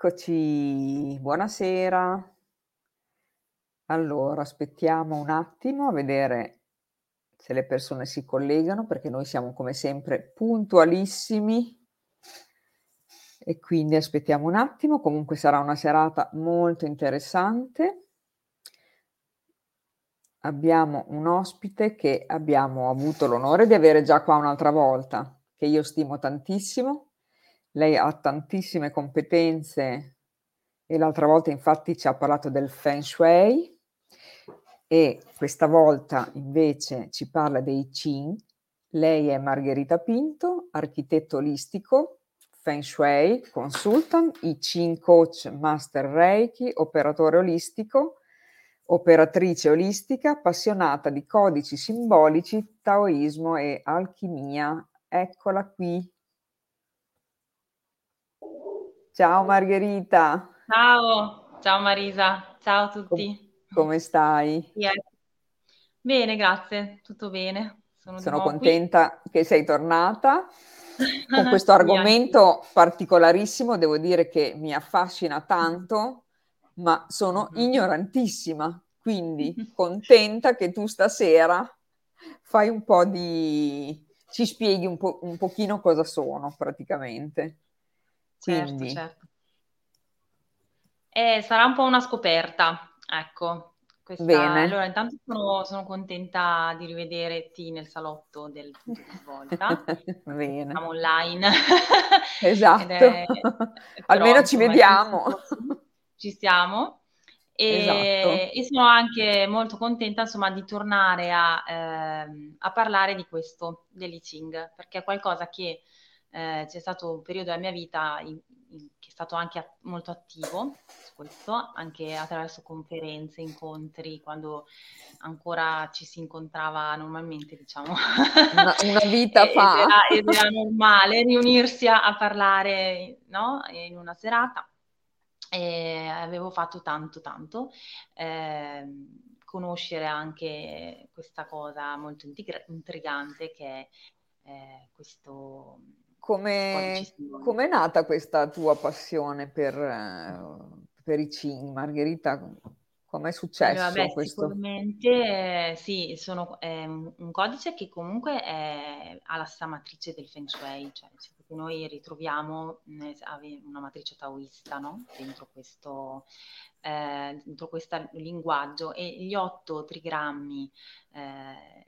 Eccoci, buonasera. Allora, aspettiamo un attimo a vedere se le persone si collegano, perché noi siamo come sempre puntualissimi. E quindi aspettiamo un attimo, comunque sarà una serata molto interessante. Abbiamo un ospite che abbiamo avuto l'onore di avere già qua un'altra volta, che io stimo tantissimo lei ha tantissime competenze e l'altra volta infatti ci ha parlato del Feng Shui e questa volta invece ci parla dei Qing. Lei è Margherita Pinto, architetto olistico, Feng Shui, consultant, I Ching coach, master Reiki, operatore olistico, operatrice olistica, appassionata di codici simbolici, taoismo e alchimia. Eccola qui. Ciao Margherita. Ciao, ciao Marisa, ciao a tutti. Come stai? Bene, grazie, tutto bene. Sono, Sono contenta qui. che sei tornata con questo argomento particolarissimo, devo dire che mi affascina tanto, ma sono mm-hmm. ignorantissima, quindi contenta che tu stasera fai un po' di... ci spieghi un, po', un pochino cosa sono praticamente. Certo, certo. Eh, sarà un po' una scoperta, ecco. Questa... Bene. Allora, intanto sono, sono, contenta di rivedere T nel salotto del punto di svolta. Bene. Siamo online. esatto. È... Almeno ci vediamo. Ci siamo. E, esatto. e, sono anche molto contenta insomma di tornare a, eh, a parlare di questo, dell'I Ching, perché è qualcosa che eh, c'è stato un periodo della mia vita in, in, che è stato anche a, molto attivo su questo, anche attraverso conferenze, incontri, quando ancora ci si incontrava normalmente, diciamo. Una, una vita fa. ed, era, ed era normale riunirsi a, a parlare no? in una serata. E avevo fatto tanto, tanto. Eh, conoscere anche questa cosa molto intrigante che è eh, questo come, è nata questa tua passione per, per i Qing, Margherita? Com'è successo beh, questo? Sicuramente eh, sì, sono, è un codice che comunque è, ha la stessa matrice del Feng Shui, cioè noi ritroviamo una matrice taoista no? dentro, questo, eh, dentro questo linguaggio e gli otto trigrammi eh,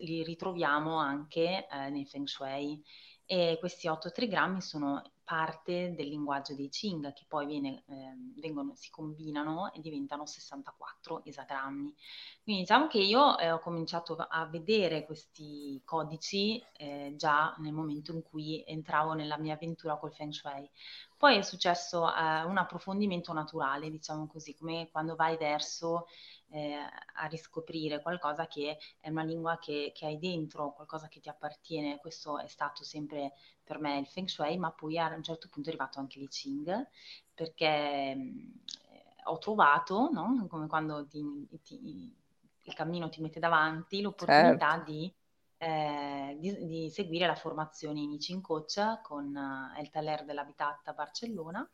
li ritroviamo anche eh, nel Feng Shui e questi 8 trigrammi sono parte del linguaggio dei Qing che poi viene, eh, vengono, si combinano e diventano 64 esagrammi. Quindi diciamo che io eh, ho cominciato a vedere questi codici eh, già nel momento in cui entravo nella mia avventura col Feng Shui. Poi è successo eh, un approfondimento naturale, diciamo così, come quando vai verso eh, a riscoprire qualcosa che è una lingua che, che, hai dentro, qualcosa che ti appartiene. Questo è stato sempre per me il Feng Shui, ma poi a un certo punto è arrivato anche l'I Ching, perché mh, ho trovato, no? come quando ti, ti, il cammino ti mette davanti, l'opportunità certo. di eh, di, di, seguire la formazione in I Ching Coach con uh, El Taller dell'Habitat a Barcellona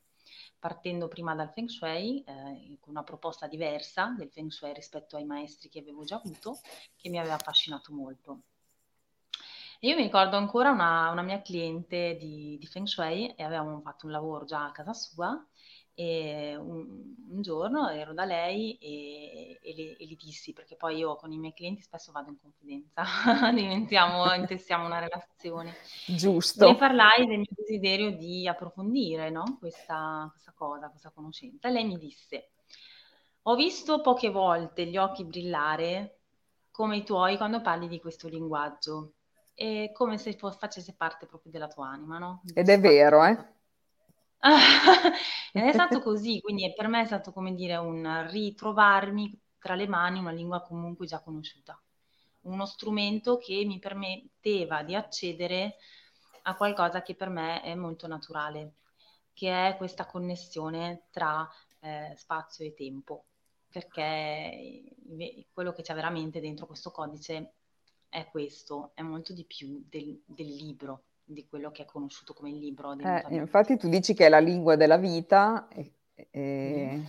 partendo prima dal Feng Shui, eh, con una proposta diversa del Feng Shui rispetto ai maestri che avevo già avuto, che mi aveva affascinato molto. E io mi ricordo ancora una, una mia cliente di, di, Feng Shui e avevamo fatto un lavoro già a casa sua e un, un giorno ero da lei e, e, le, e, gli dissi, perché poi io con i miei clienti spesso vado in confidenza, diventiamo, intessiamo una relazione. Giusto. Le parlai del mio desiderio di approfondire no? questa, questa cosa, questa conoscenza. E lei mi disse, ho visto poche volte gli occhi brillare come i tuoi quando parli di questo linguaggio. È come se facesse parte proprio della tua anima, no? Ed è vero, eh? Ed è stato così, quindi per me è stato come dire un ritrovarmi tra le mani una lingua comunque già conosciuta, uno strumento che mi permetteva di accedere a qualcosa che per me è molto naturale, che è questa connessione tra eh, spazio e tempo, perché quello che c'è veramente dentro questo codice è questo, è molto di più del, del libro di quello che è conosciuto come il libro. Eh, infatti tu dici che è la lingua della vita. E, e... Mm.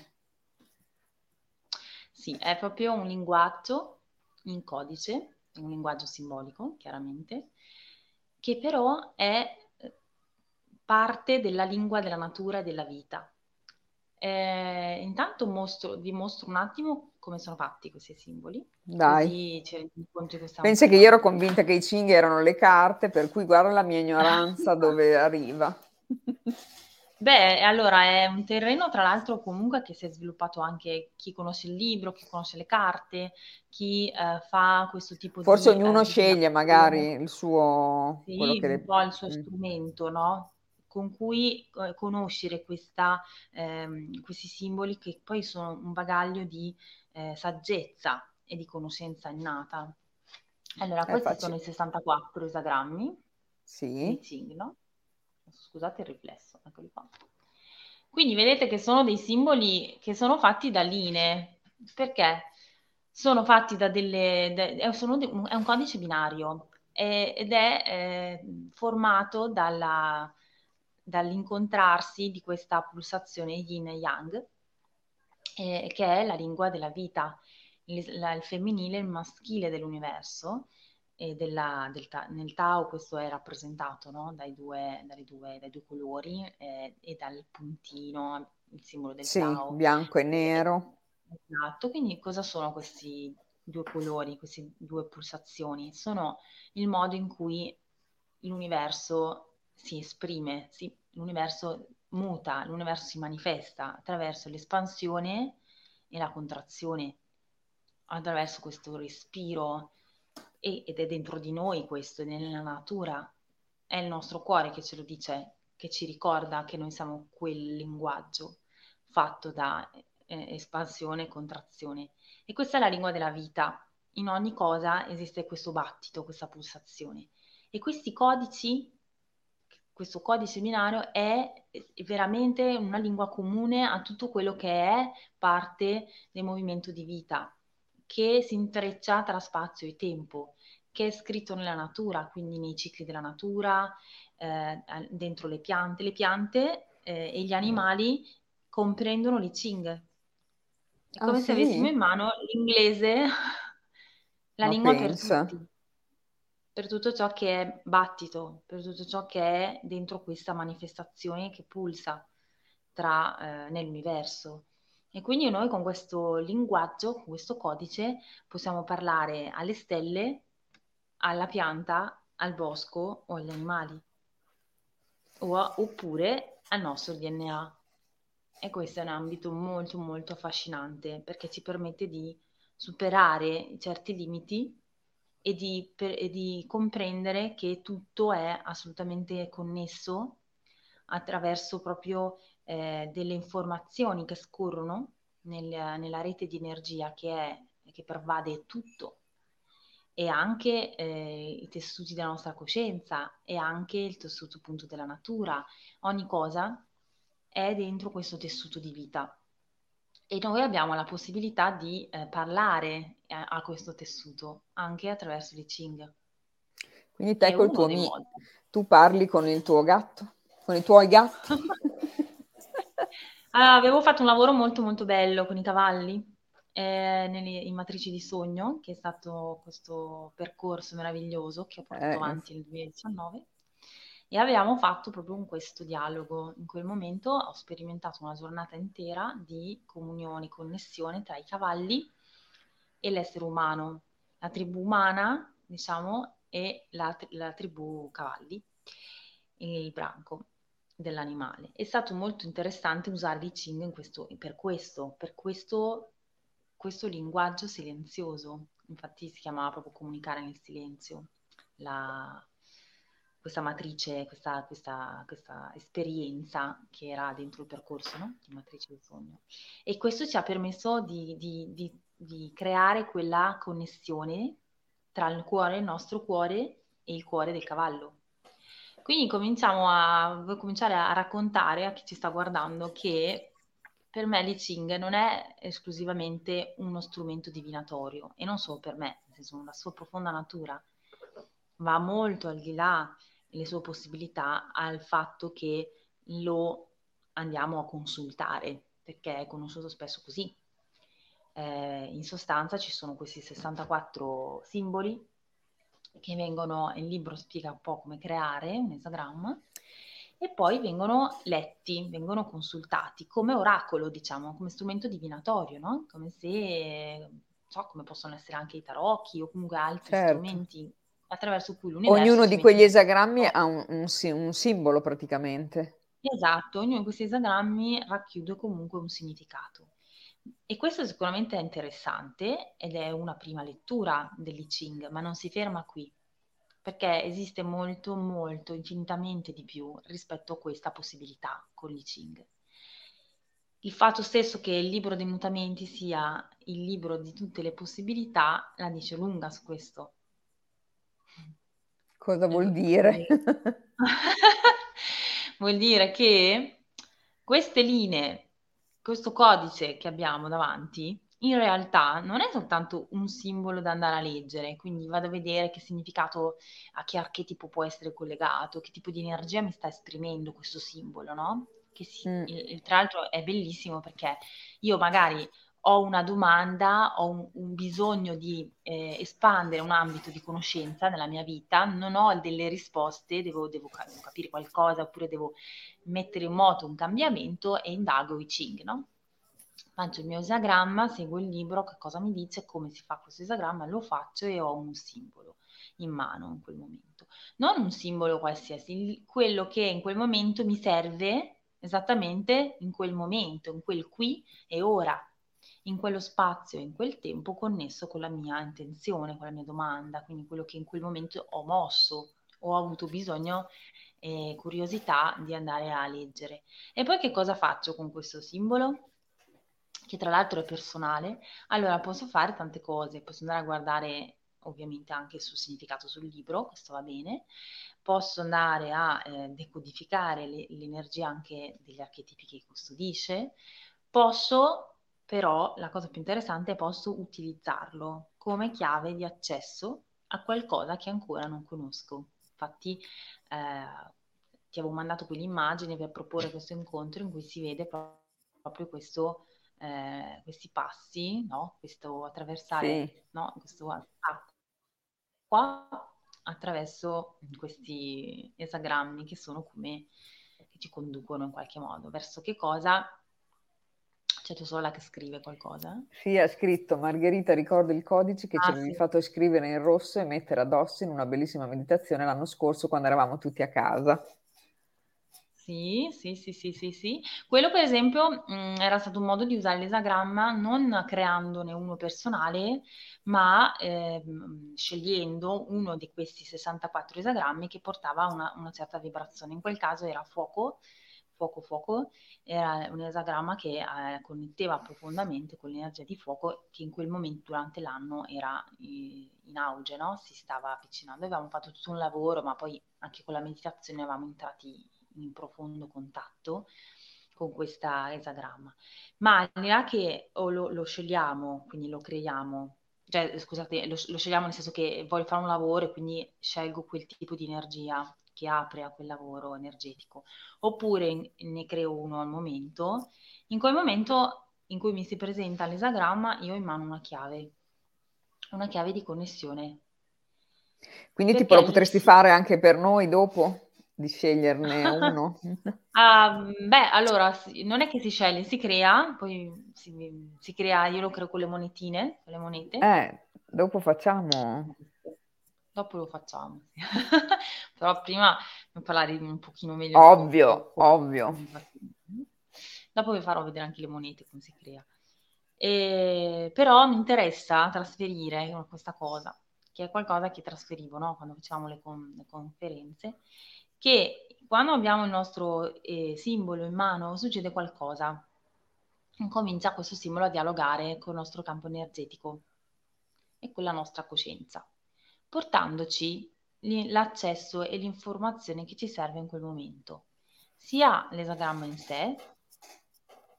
Sì, è proprio un linguaggio in codice, un linguaggio simbolico, chiaramente, che però è eh, parte della lingua della natura e della vita. Eh, intanto mostro, vi mostro un attimo come sono fatti questi simboli. Dai. Pensi che io ero convinta che i cinghi erano le carte, per cui guarda la mia ignoranza dove arriva. Beh, allora è un terreno tra l'altro comunque che si è sviluppato anche chi conosce il libro, chi conosce le carte, chi eh, fa questo tipo Forse di... Forse ognuno eh, sceglie magari il suo... Sì, un po' il suo mm. strumento, no? con cui eh, conoscere questa, ehm, questi simboli che poi sono un bagaglio di eh, saggezza e di conoscenza innata. Allora, È questi facile. sono i 64 esagrammi sì. di Qing, no? Scusate il riflesso, eccoli qua. Quindi vedete che sono dei simboli che sono fatti da linee. Perché? Sono fatti da delle... Da, sono de, è un codice binario eh, ed è eh, formato dalla dall'incontrarsi di questa pulsazione yin e yang, eh, che è la lingua della vita, il, la, il femminile e il maschile dell'universo. E della, del, nel Tao questo è rappresentato no? dai, due, due, dai, due, colori eh, e dal puntino, il simbolo del sì, Tao. bianco e nero. Esatto, quindi cosa sono questi due colori, queste due pulsazioni? Sono il modo in cui l'universo si esprime, si, l'universo muta, l'universo si manifesta attraverso l'espansione e la contrazione, attraverso questo respiro e, ed è dentro di noi questo, è nella natura, è il nostro cuore che ce lo dice, che ci ricorda che noi siamo quel linguaggio fatto da eh, espansione e contrazione. E questa è la lingua della vita. In ogni cosa esiste questo battito, questa pulsazione. E questi codici questo codice binario è veramente una lingua comune a tutto quello che è parte del movimento di vita, che si intreccia tra spazio e tempo, che è scritto nella natura, quindi nei cicli della natura, eh, dentro le piante. Le piante eh, e gli animali comprendono le Qing. È come oh, se sì? avessimo in mano l'inglese, la Ma lingua pensa. per tutti per tutto ciò che è battito, per tutto ciò che è dentro questa manifestazione che pulsa tra, eh, nell'universo. E quindi noi con questo linguaggio, con questo codice, possiamo parlare alle stelle, alla pianta, al bosco o agli animali, o, oppure al nostro DNA. E questo è un ambito molto molto affascinante perché ci permette di superare certi limiti e di, per, e di comprendere che tutto è assolutamente connesso attraverso proprio eh, delle informazioni che scorrono nel, nella rete di energia che, è, che pervade tutto e anche eh, i tessuti della nostra coscienza e anche il tessuto appunto della natura. Ogni cosa è dentro questo tessuto di vita e noi abbiamo la possibilità di eh, parlare a, a, questo tessuto anche attraverso le Qing. Quindi te col tuo amico, tu parli con il tuo gatto, con i tuoi gatti? allora, avevo fatto un lavoro molto molto bello con i cavalli eh, nelle, in matrici di sogno, che è stato questo percorso meraviglioso che ho portato eh. avanti nel 2019 e avevamo fatto proprio questo dialogo. In quel momento ho sperimentato una giornata intera di comunione, connessione tra i cavalli e l'essere umano, la tribù umana, diciamo, e la, la tribù cavalli, il branco dell'animale. È stato molto interessante usare i Qing questo, per questo, per questo, questo linguaggio silenzioso. Infatti si chiamava proprio comunicare nel silenzio. La, questa matrice, questa, questa, questa, esperienza che era dentro il percorso no? di matrice del sogno. E questo ci ha permesso di, di, di, di creare quella connessione tra il cuore, il nostro cuore e il cuore del cavallo. Quindi cominciamo a, cominciare a raccontare a chi ci sta guardando che per me l'I Ching non è esclusivamente uno strumento divinatorio e non solo per me, nel senso la sua profonda natura va molto al di là le sue possibilità al fatto che lo andiamo a consultare, perché è conosciuto spesso così. Eh, in sostanza ci sono questi 64 simboli che vengono, il libro spiega un po' come creare un esagramma e poi vengono letti, vengono consultati come oracolo, diciamo, come strumento divinatorio, no? Come se, so, come possono essere anche i tarocchi o comunque altri certo. strumenti attraverso cui l'universo... Ognuno di quegli esagrammi ha un, un, un simbolo praticamente. Esatto, ognuno di questi esagrammi racchiude comunque un significato. E questo sicuramente è interessante ed è una prima lettura dell'I Ching, ma non si ferma qui, perché esiste molto, molto, infinitamente di più rispetto a questa possibilità con l'I Ching. Il fatto stesso che il libro dei mutamenti sia il libro di tutte le possibilità la dice lunga su questo. Cosa vuol dire? vuol dire che queste linee, questo codice che abbiamo davanti, in realtà non è soltanto un simbolo da andare a leggere, quindi vado a vedere che significato, a che archetipo può essere collegato, che tipo di energia mi sta esprimendo questo simbolo, no? Che si, mm. il, tra l'altro è bellissimo perché io magari ho una domanda, ho un, un bisogno di eh, espandere un ambito di conoscenza nella mia vita, non ho delle risposte, devo, devo, devo, capire qualcosa oppure devo mettere in moto un cambiamento e indago i Ching, no? Faccio il mio esagramma, seguo il libro, che cosa mi dice, come si fa questo esagramma, lo faccio e ho un simbolo in mano in quel momento. Non un simbolo qualsiasi, quello che in quel momento mi serve esattamente in quel momento, in quel qui e ora in quello spazio, in quel tempo connesso con la mia intenzione, con la mia domanda, quindi quello che in quel momento ho mosso, ho avuto bisogno e curiosità di andare a leggere. E poi che cosa faccio con questo simbolo? Che tra l'altro è personale. Allora posso fare tante cose, posso andare a guardare ovviamente anche suo significato sul libro, questo va bene, posso andare a eh, decodificare le, l'energia anche degli archetipi che custodisce, posso però la cosa più interessante è posso utilizzarlo come chiave di accesso a qualcosa che ancora non conosco. Infatti eh, ti avevo mandato quell'immagine per proporre questo incontro in cui si vede proprio questo, eh, questi passi, no? questo attraversare sì. no? questo acqua attraverso questi esagrammi che sono come che ci conducono in qualche modo verso che cosa c'è tu sola che scrive qualcosa? Sì, ha scritto Margherita, ricordo il codice che ah, ci avevi sì. fatto scrivere in rosso e mettere addosso in una bellissima meditazione l'anno scorso quando eravamo tutti a casa. Sì, sì, sì, sì, sì, sì. Quello per esempio mh, mm, era stato un modo di usare l'esagramma non creandone uno personale, ma eh, scegliendo uno di questi 64 esagrammi che portava una, una certa vibrazione. In quel caso era fuoco, fuoco fuoco era un esagramma che eh, connetteva profondamente con l'energia di fuoco che in quel momento durante l'anno era eh, in auge, no? si stava avvicinando. Avevamo fatto tutto un lavoro, ma poi anche con la meditazione eravamo entrati in profondo contatto con questa esagramma. Ma di là che o lo, lo scegliamo, quindi lo creiamo, cioè scusate, lo, lo scegliamo nel senso che voglio fare un lavoro e quindi scelgo quel tipo di energia che apre a quel lavoro energetico, oppure ne creo uno al momento, in quel momento in cui mi si presenta l'esagramma io ho in mano una chiave, una chiave di connessione. Quindi Perché tipo lo potresti fare anche per noi dopo? Di sceglierne uno? ah, beh, allora non è che si sceglie, si crea, poi si, si crea, io lo creo con le monetine, con le monete. Eh, dopo facciamo Dopo lo facciamo. Però prima devo parlare un pochino meglio. Ovvio, ovvio. Dopo vi farò vedere anche le monete, come si crea. E, però mi interessa trasferire questa cosa, che è qualcosa che trasferivo no? quando facevamo le, con- le, conferenze, che quando abbiamo il nostro eh, simbolo in mano succede qualcosa. Comincia questo simbolo a dialogare con il nostro campo energetico e con la nostra coscienza portandoci l'accesso e l'informazione che ci serve in quel momento, sia l'esagramma in sé,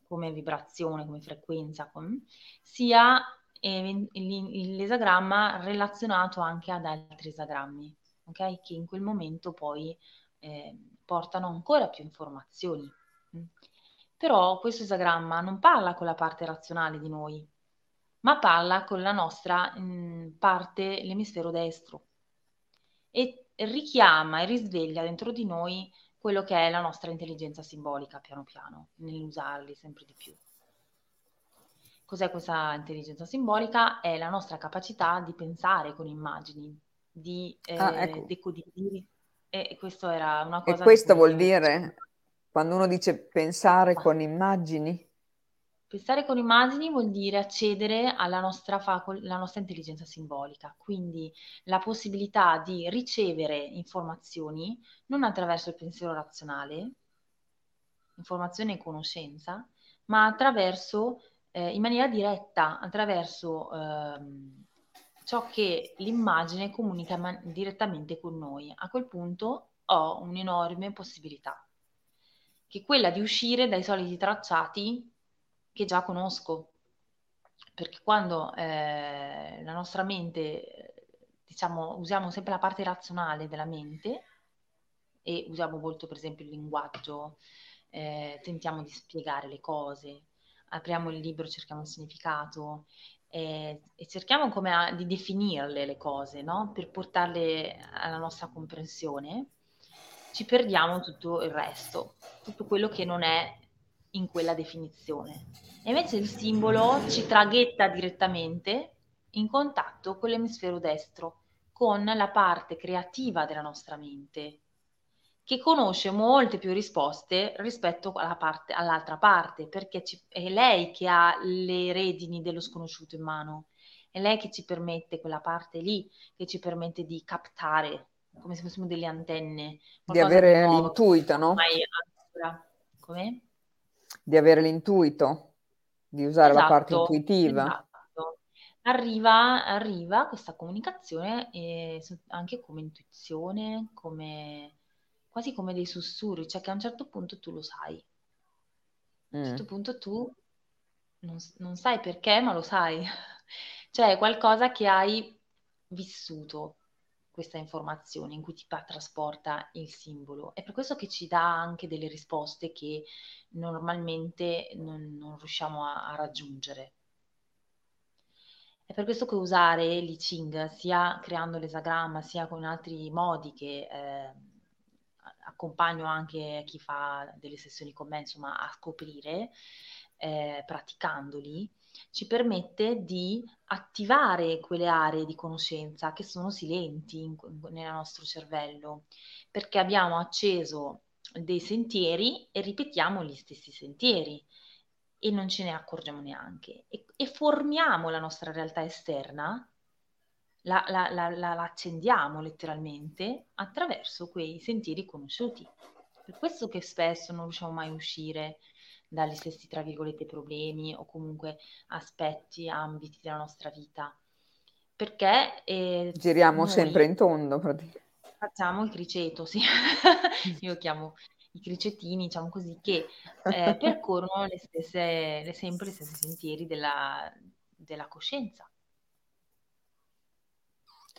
come vibrazione, come frequenza, com, sia l'esagramma relazionato anche ad altri esagrammi. ok? Che in quel momento poi eh, portano ancora più informazioni. Però questo esagramma non parla con la parte razionale di noi, ma parla con la nostra mh, mm, parte, l'emisfero destro, e richiama e risveglia dentro di noi quello che è la nostra intelligenza simbolica piano piano, nell'usarli sempre di più. Cos'è questa intelligenza simbolica? È la nostra capacità di pensare con immagini, di eh, ah, ecco. decodificare. E questo era una cosa... E questo vuol dire, quando uno dice pensare ah. con immagini? Pensare con immagini vuol dire accedere alla nostra, facol- nostra intelligenza simbolica, quindi la possibilità di ricevere informazioni non attraverso il pensiero razionale, informazione e conoscenza, ma attraverso, eh, in maniera diretta, attraverso ehm, ciò che l'immagine comunica man- direttamente con noi. A quel punto ho un'enorme possibilità, che è quella di uscire dai soliti tracciati che già conosco, perché quando eh, la nostra mente, diciamo, usiamo sempre la parte razionale della mente e usiamo molto per esempio il linguaggio, eh, tentiamo di spiegare le cose, apriamo il libro, cerchiamo il significato e, e cerchiamo a, di definirle le cose, no? Per portarle alla nostra comprensione, ci perdiamo tutto il resto, tutto quello che non è in quella definizione. E invece il simbolo ci traghetta direttamente in contatto con l'emisfero destro, con la parte creativa della nostra mente, che conosce molte più risposte rispetto parte, all'altra parte, perché ci, è lei che ha le redini dello sconosciuto in mano, è lei che ci permette, quella parte lì, che ci permette di captare, come se fossimo delle antenne. Di avere l'intuito, no? Come? Di avere l'intuito, di usare esatto, la parte esatto, intuitiva. Esatto. Arriva, arriva questa comunicazione eh, anche come intuizione, come, quasi come dei sussurri, cioè che a un certo punto tu lo sai. A un certo mm. punto tu non, non sai perché, ma lo sai. cioè è qualcosa che hai vissuto, questa informazione, in cui ti trasporta il simbolo. È per questo che ci dà anche delle risposte che normalmente non, non riusciamo a, a, raggiungere. È per questo che usare l'I Ching, sia creando l'esagramma, sia con altri modi che eh, accompagno anche chi fa delle sessioni con me, insomma, a scoprire, eh, praticandoli, ci permette di attivare quelle aree di conoscenza che sono silenti in, nel nostro cervello, perché abbiamo acceso dei sentieri e ripetiamo gli stessi sentieri e non ce ne accorgiamo neanche e, e formiamo la nostra realtà esterna, la, la, la, la, accendiamo letteralmente attraverso quei sentieri conosciuti. Per questo che spesso non riusciamo mai a uscire dagli stessi, tra virgolette, problemi o comunque aspetti, ambiti della nostra vita. Perché... Eh, Giriamo sempre in tondo, praticamente. Facciamo il criceto, sì. Io chiamo i cricettini, diciamo così, che eh, percorrono le stesse, le, sempre gli stessi sentieri della, della coscienza.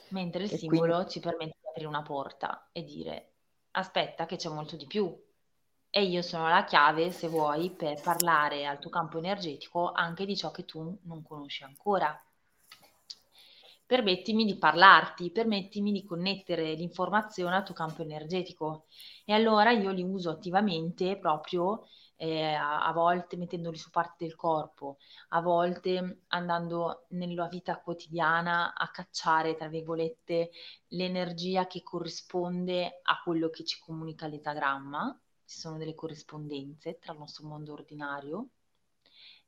Mentre il e simbolo quindi... ci permette di aprire una porta e dire aspetta che c'è molto di più, e io sono la chiave, se vuoi, per parlare al tuo campo energetico anche di ciò che tu non conosci ancora. Permettimi di parlarti, permettimi di connettere l'informazione al tuo campo energetico e allora io li uso attivamente proprio eh, a, volte mettendoli su parte del corpo, a volte andando nella vita quotidiana a cacciare, tra virgolette, l'energia che corrisponde a quello che ci comunica l'etagramma ci sono delle corrispondenze tra il nostro mondo ordinario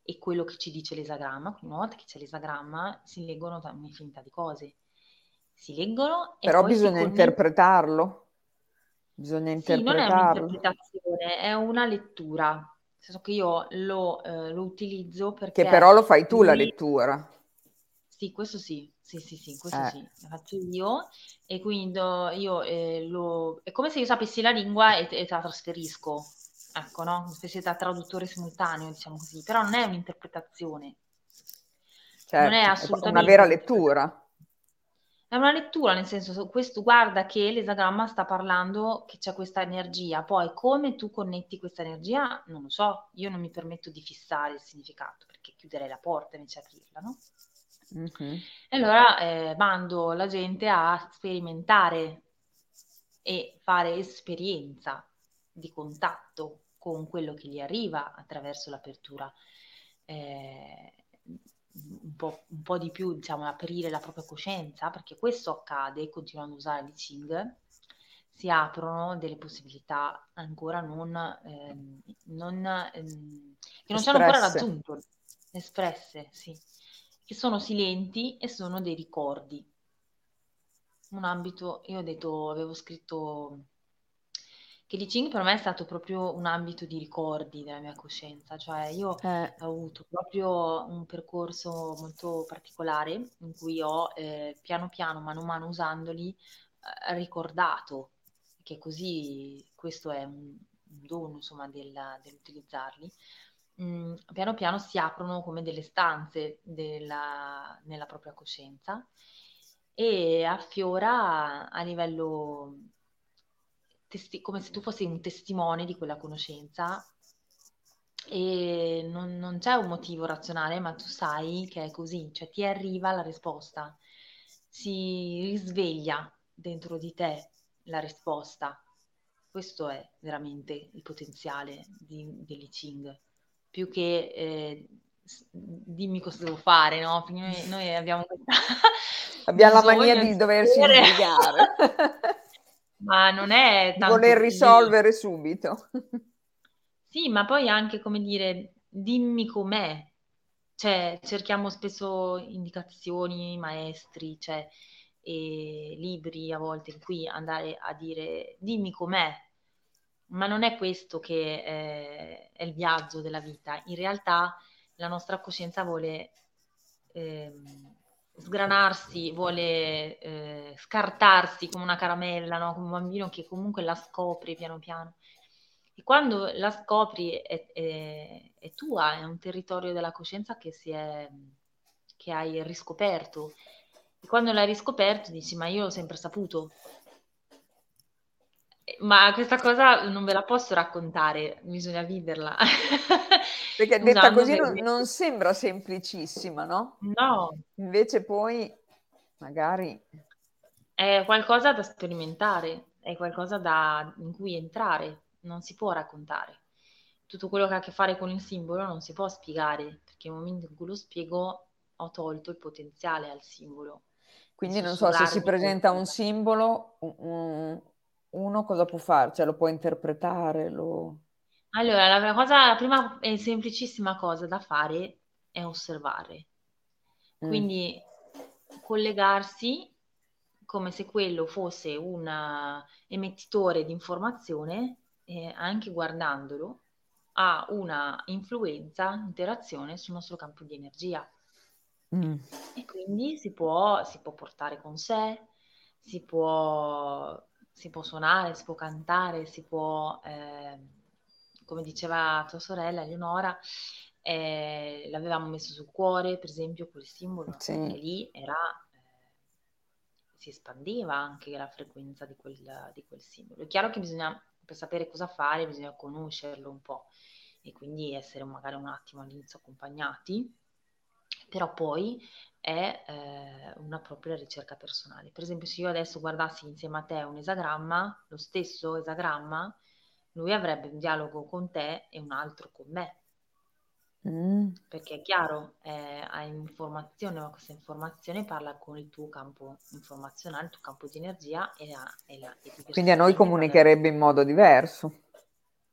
e quello che ci dice l'esagramma. Quindi una volta che c'è l'esagramma si leggono un'infinità di cose. Si leggono e Però bisogna interpretarlo. Bisogna interpretarlo. Sì, non è un'interpretazione, è una lettura. Nel senso che io lo, eh, lo utilizzo perché... Che però lo fai tu la lettura. Sì, questo sì, sì, sì, sì, questo eh. sì, lo faccio io e quindi io eh, lo... è come se io sapessi la lingua e, e te la trasferisco, ecco, no? Una specie da traduttore simultaneo, diciamo così, però non è un'interpretazione. Certo, non è assolutamente... una vera lettura. È una lettura, nel senso, questo guarda che l'esagramma sta parlando che c'è questa energia, poi come tu connetti questa energia, non lo so, io non mi permetto di fissare il significato, perché chiuderei la porta invece aprirla, no? Mm-hmm. E allora eh, mando la gente a sperimentare e fare esperienza di contatto con quello che gli arriva attraverso l'apertura. Eh, un, po', un po' di più, diciamo, aprire la propria coscienza, perché questo accade continuando a usare il Qing, si aprono delle possibilità ancora non, ehm, non ehm, che non ci hanno ancora raggiunto, espresse, sì, che sono silenti e sono dei ricordi. Un ambito, io ho detto, avevo scritto che l'I Ching per me è stato proprio un ambito di ricordi della mia coscienza, cioè io eh. ho avuto proprio un percorso molto particolare in cui ho eh, piano piano, mano a mano usandoli, eh, ricordato che così questo è un, un dono insomma della, dell'utilizzarli. Mm, piano piano si aprono come delle stanze della, nella propria coscienza e affiora a livello testi- come se tu fossi un testimone di quella conoscenza. E non, non, c'è un motivo razionale, ma tu sai che è così, cioè ti arriva la risposta, si risveglia dentro di te la risposta. Questo è veramente il potenziale di, dell'I Ching, più che eh, dimmi cosa devo fare, no? Noi, noi abbiamo questa... Abbiamo la mania di doversi spiegare. ma non è tanto... Voler risolvere subito. Sì, ma poi anche, come dire, dimmi com'è. Cioè, cerchiamo spesso indicazioni, maestri, cioè, libri a volte in cui andare a dire dimmi com'è, ma non è questo che è, è il viaggio della vita. In realtà la nostra coscienza vuole eh, sgranarsi, vuole eh, scartarsi come una caramella, no? come un bambino che comunque la scopri piano piano. E quando la scopri è, è, è tua, è un territorio della coscienza che, è, che hai riscoperto. E quando l'hai riscoperto dici, ma io l'ho sempre saputo, ma questa cosa non ve la posso raccontare, bisogna viverla. Perché detta così non, non, sembra semplicissima, no? No. Invece poi magari... È qualcosa da sperimentare, è qualcosa da, in cui entrare, non si può raccontare. Tutto quello che ha a che fare con il simbolo non si può spiegare, perché nel momento in cui lo spiego ho tolto il potenziale al simbolo. Quindi non so se si presenta un simbolo, un, uno cosa può fare? Cioè lo può interpretare? Lo... Allora, la, cosa, la prima e semplicissima cosa da fare è osservare. Mm. Quindi collegarsi come se quello fosse un emettitore di informazione e anche guardandolo ha una influenza, interazione sul nostro campo di energia. Mm. E quindi si può, si può portare con sé, si può si può suonare, si può cantare, si può, eh, come diceva tua sorella Eleonora, eh, l'avevamo messo sul cuore, per esempio, quel simbolo, sì. e lì era, eh, si espandeva anche la frequenza di quel, di quel simbolo. È chiaro che bisogna, per sapere cosa fare, bisogna conoscerlo un po' e quindi essere magari un attimo all'inizio accompagnati, però poi è eh, una propria ricerca personale. Per esempio, se io adesso guardassi insieme a te un esagramma, lo stesso esagramma, lui avrebbe un dialogo con te e un altro con me. Mm. Perché è chiaro, eh, hai informazione, ma questa informazione parla con il tuo campo informazionale, il tuo campo di energia e la, e la e Quindi a noi comunicherebbe in modo diverso.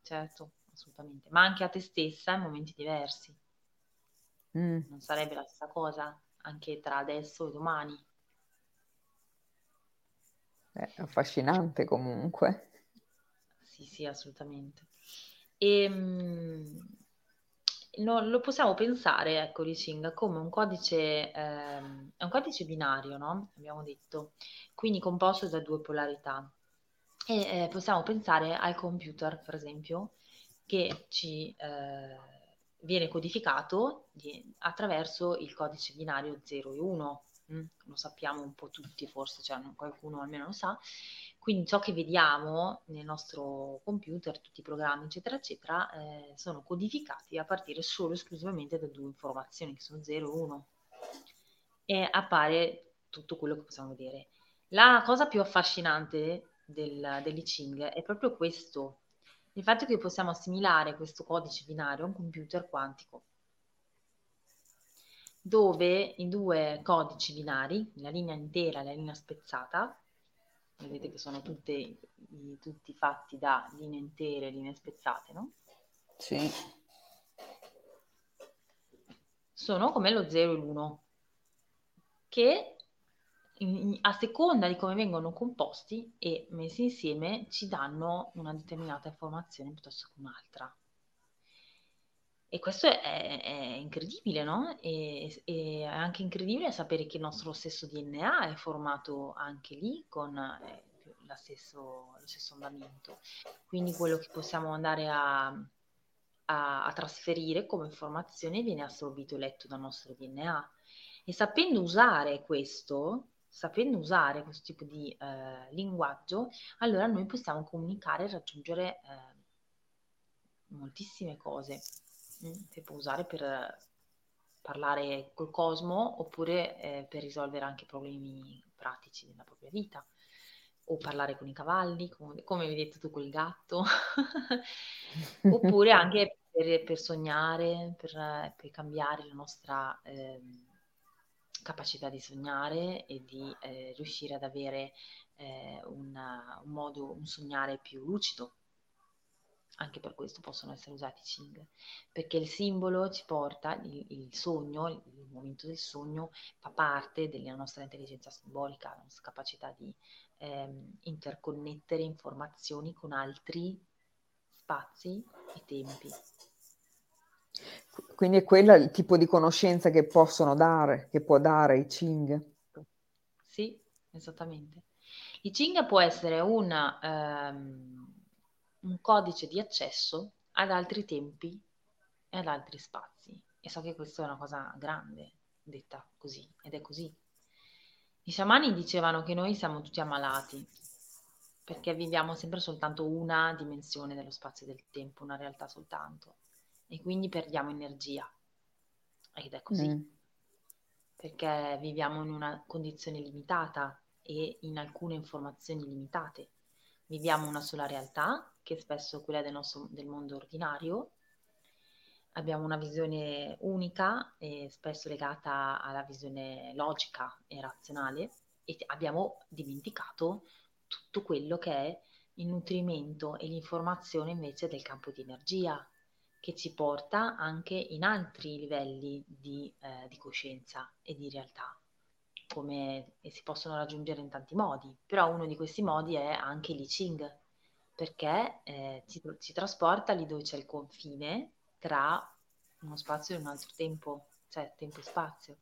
Certo, assolutamente, ma anche a te stessa in momenti diversi. Mm. Non sarebbe la stessa cosa anche tra adesso e domani. È affascinante comunque. Sì, sì, assolutamente. E, ehm, no, lo possiamo pensare, ecco, Ricing, come un codice, è un codice binario, no? Abbiamo detto, quindi composto da due polarità. E eh, possiamo pensare al computer, per esempio, che ci... Eh, viene codificato di, attraverso il codice binario 0 e 1. mm? lo sappiamo un po' tutti forse, cioè qualcuno almeno lo sa, quindi ciò che vediamo nel nostro computer, tutti i programmi eccetera eccetera, eh, sono codificati a partire solo e esclusivamente da due informazioni che sono 0 e 1 e appare tutto quello che possiamo vedere. La cosa più affascinante del, dell'I Ching è proprio questo, il fatto che possiamo assimilare questo codice binario a un computer quantico, dove i due codici binari, la linea intera e la linea spezzata, vedete che sono tutte, tutti fatti da linee intere e linee spezzate, no? Sì. Sono come lo 0 e l'1, che a seconda di come vengono composti e messi insieme ci danno una determinata informazione piuttosto che un'altra. E questo è, è incredibile, no? E, e, è anche incredibile sapere che il nostro stesso DNA è formato anche lì con eh, stesso, lo stesso andamento. Quindi quello che possiamo andare a, a, a trasferire come informazione viene assorbito e letto dal nostro DNA. E sapendo usare questo, sapendo usare questo tipo di eh, linguaggio, allora noi possiamo comunicare e raggiungere eh, moltissime cose. Mm, che può usare per parlare col cosmo oppure eh, per risolvere anche problemi pratici della propria vita. O parlare con i cavalli, come, come hai detto tu col gatto, oppure anche per, per sognare, per, per, cambiare la nostra... Eh, capacità di sognare e di eh, riuscire ad avere eh, una, un modo, un sognare più lucido. Anche per questo possono essere usati i Ching, perché il simbolo ci porta, il, il sogno, il, il, momento del sogno fa parte della nostra intelligenza simbolica, la nostra capacità di ehm, interconnettere informazioni con altri spazi e tempi. Quindi è quello il tipo di conoscenza che possono dare, che può dare i Ching. Sì, esattamente. I Ching può essere una, um, un codice di accesso ad altri tempi e ad altri spazi. E so che questa è una cosa grande, detta così, ed è così. I sciamani dicevano che noi siamo tutti ammalati, perché viviamo sempre soltanto una dimensione dello spazio e del tempo, una realtà soltanto e quindi perdiamo energia. Ed è così. Mm. Perché viviamo in una condizione limitata e in alcune informazioni limitate. Viviamo una sola realtà, che spesso è quella del, nostro, del mondo ordinario. Abbiamo una visione unica e spesso legata alla visione logica e razionale e abbiamo dimenticato tutto quello che è il nutrimento e l'informazione invece del campo di energia, che ci porta anche in altri livelli di, eh, di coscienza e di realtà, come si possono raggiungere in tanti modi, però uno di questi modi è anche l'I Ching, perché eh, ci, ci trasporta lì dove c'è il confine tra uno spazio e un altro tempo, cioè tempo e spazio.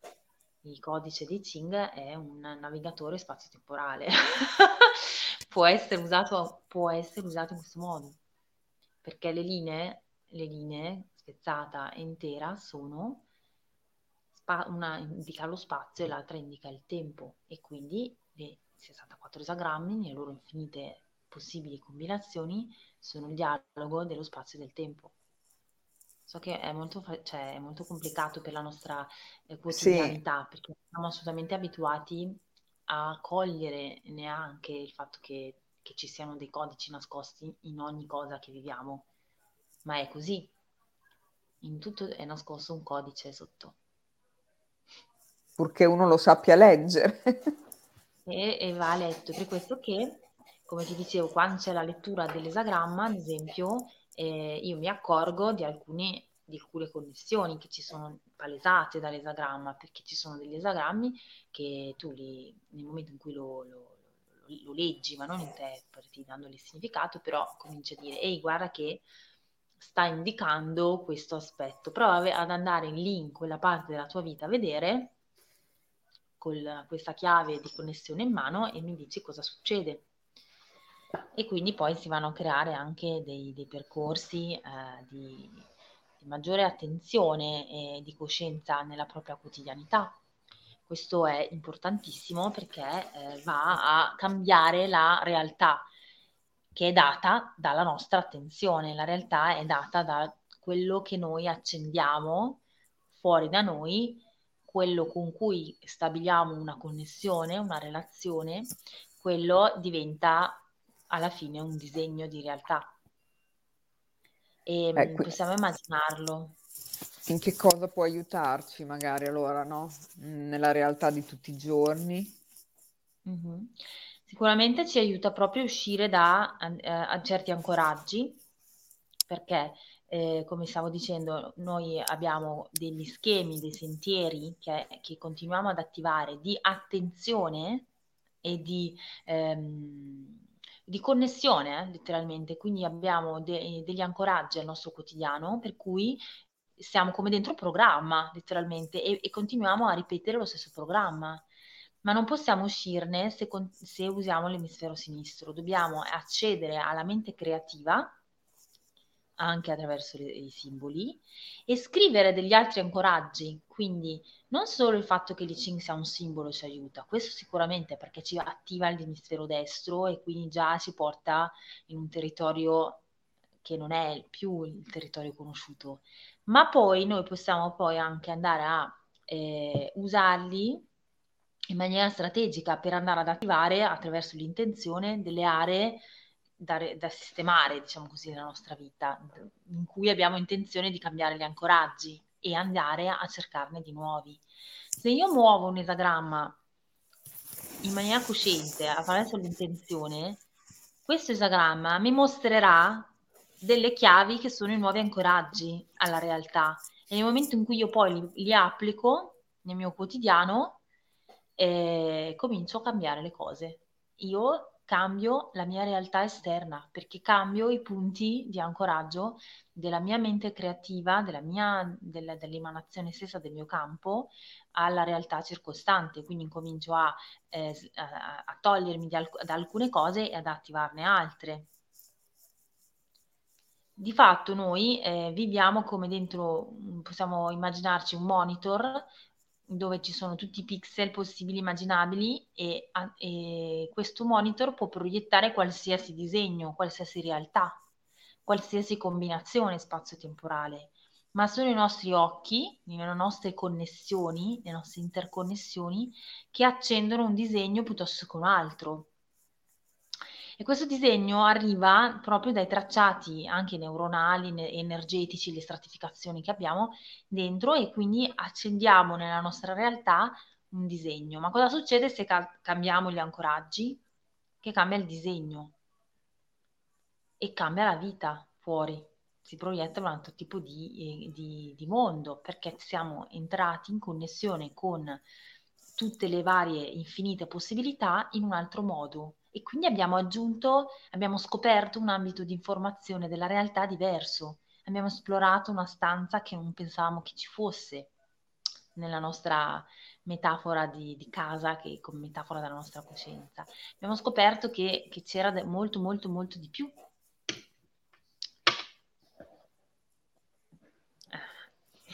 Il codice di Ching è un navigatore spazio-temporale. può, essere usato, può essere usato in questo modo, perché le linee le linee spezzata e intera sono spa- una indica lo spazio e l'altra indica il tempo e quindi le 64 esagrammi nelle loro infinite possibili combinazioni sono il dialogo dello spazio e del tempo. So che è molto, fa- cioè, è molto complicato per la nostra eh, quotidianità sì. perché siamo assolutamente abituati a cogliere neanche il fatto che, che ci siano dei codici nascosti in ogni cosa che viviamo ma è così. In tutto è nascosto un codice sotto. Purché uno lo sappia leggere. e, e va letto. Per questo che, come ti dicevo, quando c'è la lettura dell'esagramma, ad esempio, eh, io mi accorgo di alcune, di alcune connessioni che ci sono palesate dall'esagramma, perché ci sono degli esagrammi che tu li, nel momento in cui lo, lo, lo leggi, ma non interpreti dandogli significato, però cominci a dire, ehi, guarda che sta indicando questo aspetto. Prova ad andare lì in quella parte della tua vita a vedere con questa chiave di connessione in mano e mi dici cosa succede. E quindi poi si vanno a creare anche dei, dei percorsi eh, di, di, maggiore attenzione e di coscienza nella propria quotidianità. Questo è importantissimo perché eh, va a cambiare la realtà che è data dalla nostra attenzione. La realtà è data da quello che noi accendiamo fuori da noi, quello con cui stabiliamo una connessione, una relazione, quello diventa alla fine un disegno di realtà. E eh, mm, possiamo immaginarlo. In che cosa può aiutarci magari allora, no? Nella realtà di tutti i giorni? Mm-hmm. Sicuramente ci aiuta proprio a uscire da eh, a certi ancoraggi, perché eh, come stavo dicendo, noi abbiamo degli schemi, dei sentieri che, che continuiamo ad attivare di attenzione e di, ehm, di connessione, eh, letteralmente. Quindi abbiamo de- degli ancoraggi al nostro quotidiano, per cui siamo come dentro programma, letteralmente, e, e continuiamo a ripetere lo stesso programma ma non possiamo uscirne se, con- se, usiamo l'emisfero sinistro. Dobbiamo accedere alla mente creativa anche attraverso le, i simboli e scrivere degli altri ancoraggi. Quindi non solo il fatto che l'I sia un simbolo ci aiuta, questo sicuramente perché ci attiva l'emisfero destro e quindi già ci porta in un territorio che non è più il territorio conosciuto, ma poi noi possiamo poi anche andare a eh, usarli in maniera strategica per andare ad attivare attraverso l'intenzione delle aree da, da, sistemare, diciamo così, nella nostra vita, in cui abbiamo intenzione di cambiare gli ancoraggi e andare a cercarne di nuovi. Se io muovo un esagramma in maniera cosciente attraverso l'intenzione, questo esagramma mi mostrerà delle chiavi che sono i nuovi ancoraggi alla realtà e nel momento in cui io poi li, li applico nel mio quotidiano eh, comincio a cambiare le cose. Io cambio la mia realtà esterna, perché cambio i punti di ancoraggio della mia mente creativa, della mia, del, dell'emanazione stessa del mio campo alla realtà circostante. Quindi incomincio a, eh, a, a togliermi alc- da alcune cose e ad attivarne altre. Di fatto noi eh, viviamo come dentro, possiamo immaginarci un monitor dove ci sono tutti i pixel possibili immaginabili e, e questo monitor può proiettare qualsiasi disegno, qualsiasi realtà, qualsiasi combinazione spazio-temporale, ma sono i nostri occhi, le nostre connessioni, le nostre interconnessioni che accendono un disegno piuttosto che un altro. E questo disegno arriva proprio dai tracciati anche neuronali, energetici, le stratificazioni che abbiamo dentro e quindi accendiamo nella nostra realtà un disegno. Ma cosa succede se ca- cambiamo gli ancoraggi? Che cambia il disegno e cambia la vita fuori. Si proietta un altro tipo di, di, di mondo perché siamo entrati in connessione con tutte le varie infinite possibilità in un altro modo e quindi abbiamo aggiunto, abbiamo scoperto un ambito di informazione della realtà diverso, abbiamo esplorato una stanza che non pensavamo che ci fosse nella nostra metafora di, di casa, che come metafora della nostra coscienza. Abbiamo scoperto che, che c'era molto, molto, molto di più.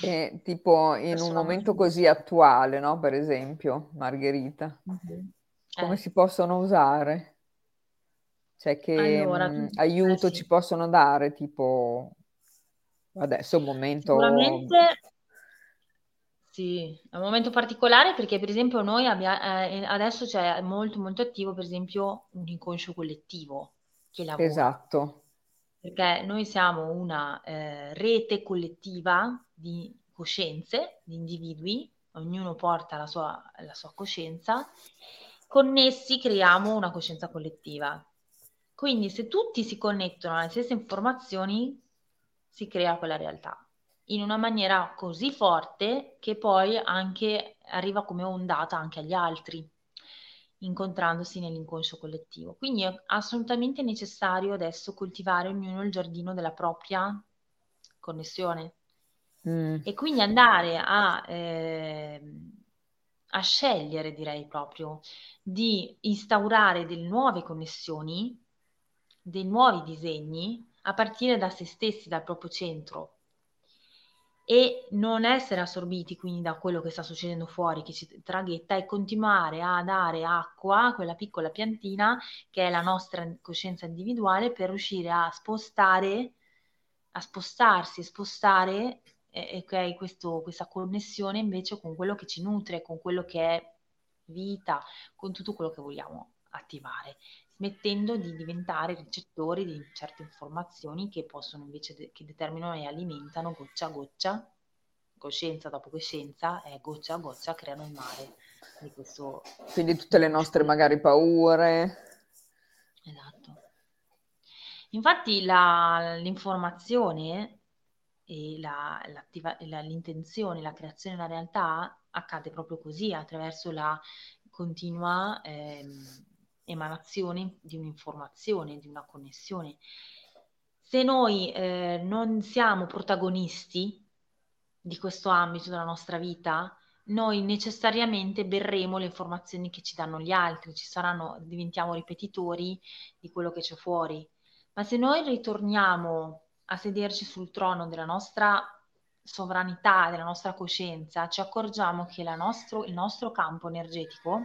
E, tipo in un momento così attuale, no? Per esempio, Margherita. Mm-hmm. Come eh. si possono usare? Cioè che allora, mh, aiuto eh, sì. ci possono dare, tipo adesso è un momento... Sicuramente sì, è un momento particolare perché per esempio noi abbiamo, eh, adesso c'è molto molto attivo per esempio un inconscio collettivo che lavora. Esatto. Perché noi siamo una eh, rete collettiva di coscienze, di individui, ognuno porta la sua, la sua coscienza connessi creiamo una coscienza collettiva. Quindi se tutti si connettono alle stesse informazioni, si crea quella realtà in una maniera così forte che poi anche arriva come ondata anche agli altri, incontrandosi nell'inconscio collettivo. Quindi è assolutamente necessario adesso coltivare ognuno il giardino della propria connessione mm. e quindi andare a eh, a scegliere, direi proprio, di instaurare delle nuove connessioni, dei nuovi disegni a partire da se stessi, dal proprio centro. e non essere assorbiti quindi da quello che sta succedendo fuori, che ci traghetta, e continuare a dare acqua a quella piccola piantina che è la nostra coscienza individuale per riuscire a spostare, a spostarsi, spostare e, e questo, questa connessione invece con quello che ci nutre, con quello che è vita, con tutto quello che vogliamo attivare, smettendo di diventare ricettori di certe informazioni che possono invece, de- che determinano e alimentano goccia a goccia, coscienza dopo coscienza, e goccia a goccia creano il mare. Di questo... Quindi tutte le nostre magari paure. Esatto. Infatti la, l'informazione e la, la, l'intenzione, la creazione della realtà accade proprio così, attraverso la continua eh, emanazione di un'informazione, di una connessione. Se noi eh, non siamo protagonisti di questo ambito della nostra vita, noi necessariamente berremo le informazioni che ci danno gli altri, ci saranno, diventiamo ripetitori di quello che c'è fuori. Ma se noi ritorniamo a sederci sul trono della nostra sovranità, della nostra coscienza, ci accorgiamo che nostro, il nostro campo energetico,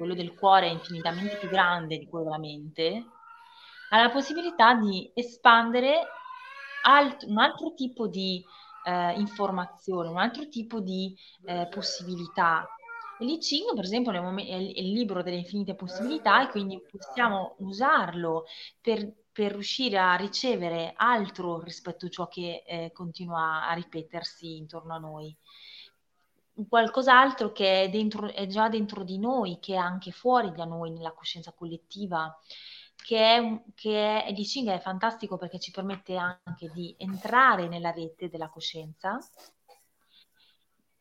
quello del cuore è infinitamente più grande di quello della mente, ha la possibilità di espandere alt- un altro tipo di eh, informazione, un altro tipo di eh, possibilità. E l'I Ching, per esempio, è il libro delle infinite possibilità e quindi possiamo usarlo per per riuscire a ricevere altro rispetto a ciò che eh, continua a ripetersi intorno a noi. Qualcos'altro che è, dentro, è già dentro di noi, che è anche fuori da noi, nella coscienza collettiva, che è, che è, Ching è fantastico perché ci permette anche di entrare nella rete della coscienza,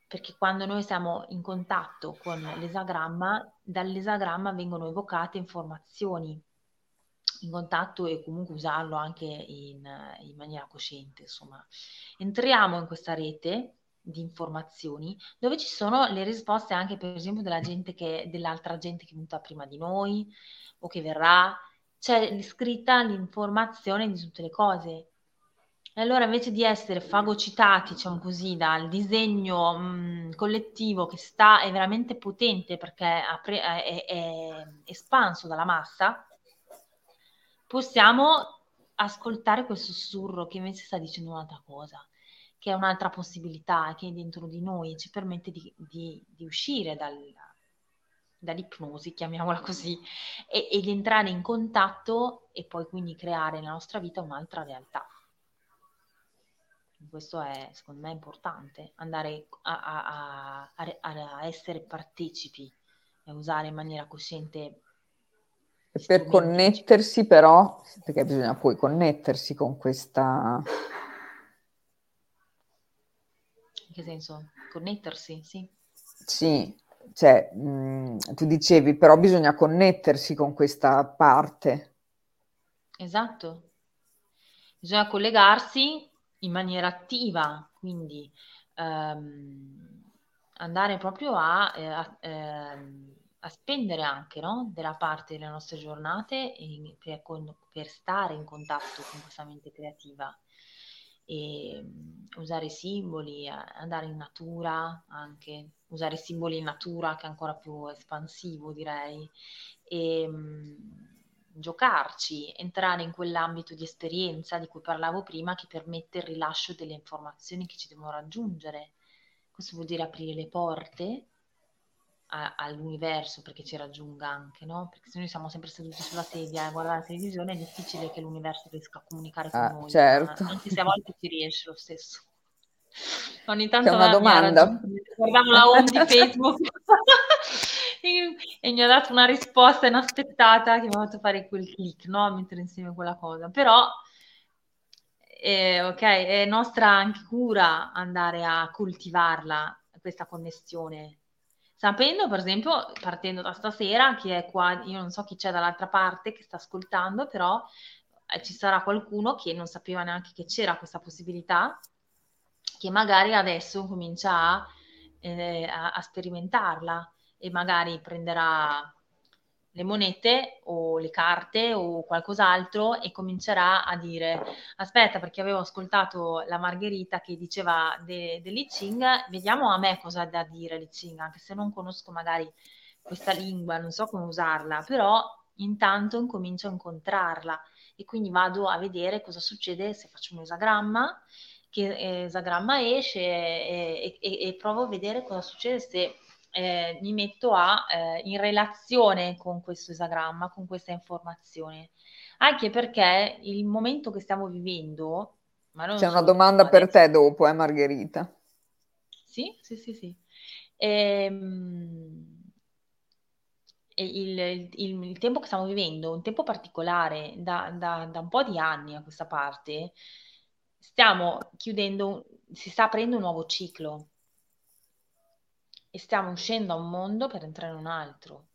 perché quando noi siamo in contatto con l'esagramma, dall'esagramma vengono evocate informazioni in contatto e comunque usarlo anche in, in maniera cosciente. Insomma, entriamo in questa rete di informazioni dove ci sono le risposte anche per esempio della gente che, dell'altra gente che è venuta prima di noi o che verrà, c'è scritta l'informazione di tutte le cose. E allora invece di essere fagocitati, diciamo così, dal disegno mh, collettivo che sta, è veramente potente perché è, è, è espanso dalla massa, possiamo ascoltare quel sussurro che invece sta dicendo un'altra cosa, che è un'altra possibilità che è dentro di noi e ci permette di, di, di uscire dal, dall'ipnosi, chiamiamola così, e, e, di entrare in contatto e poi quindi creare nella nostra vita un'altra realtà. Questo è, secondo me, importante, andare a, a, a, a essere partecipi e usare in maniera cosciente per connettersi però, perché bisogna poi connettersi con questa... In che senso? Connettersi, sì. Sì, cioè, mh, tu dicevi, però bisogna connettersi con questa parte. Esatto. Bisogna collegarsi in maniera attiva, quindi ehm, andare proprio a, eh, a ehm, a spendere anche no? della parte delle nostre giornate in, per, con, per, stare in contatto con questa mente creativa e um, usare simboli, andare in natura anche, usare simboli in natura che è ancora più espansivo direi e um, giocarci, entrare in quell'ambito di esperienza di cui parlavo prima che permette il rilascio delle informazioni che ci devono raggiungere. Questo vuol dire aprire le porte a, all'universo perché ci raggiunga anche, no? Perché se noi siamo sempre seduti sulla sedia a guardare la televisione è difficile che l'universo riesca a comunicare con ah, noi, certo. anche se a volte ci riesce lo stesso. Ogni tanto C'è una domanda. Guardavo la home di Facebook e mi ha dato una risposta inaspettata che mi ha fatto fare quel click, no? A mettere insieme quella cosa. Però, eh, ok, è nostra anche cura andare a coltivarla, questa connessione sapendo per esempio, partendo da stasera, chi è qua, io non so chi c'è dall'altra parte che sta ascoltando, però eh, ci sarà qualcuno che non sapeva neanche che c'era questa possibilità, che magari adesso comincia a, eh, a, a sperimentarla e magari prenderà le monete o le carte o qualcos'altro e comincerà a dire aspetta perché avevo ascoltato la Margherita che diceva de, de vediamo a me cosa ha da dire Li anche se non conosco magari questa lingua, non so come usarla, però intanto incomincio a incontrarla. E quindi vado a vedere cosa succede se faccio un esagramma, che esagramma esce e, e, e provo a vedere cosa succede se eh, mi metto a, eh, in relazione con questo esagramma, con questa informazione. Anche perché il momento che stiamo vivendo... C'è una domanda per te dopo, eh, Margherita. Sì, sì, sì, sì. Ehm, il, il, il, il, tempo che stiamo vivendo, un tempo particolare, da, da, da, un po' di anni a questa parte, stiamo chiudendo, si sta aprendo un nuovo ciclo e stiamo uscendo da un mondo per entrare in un altro.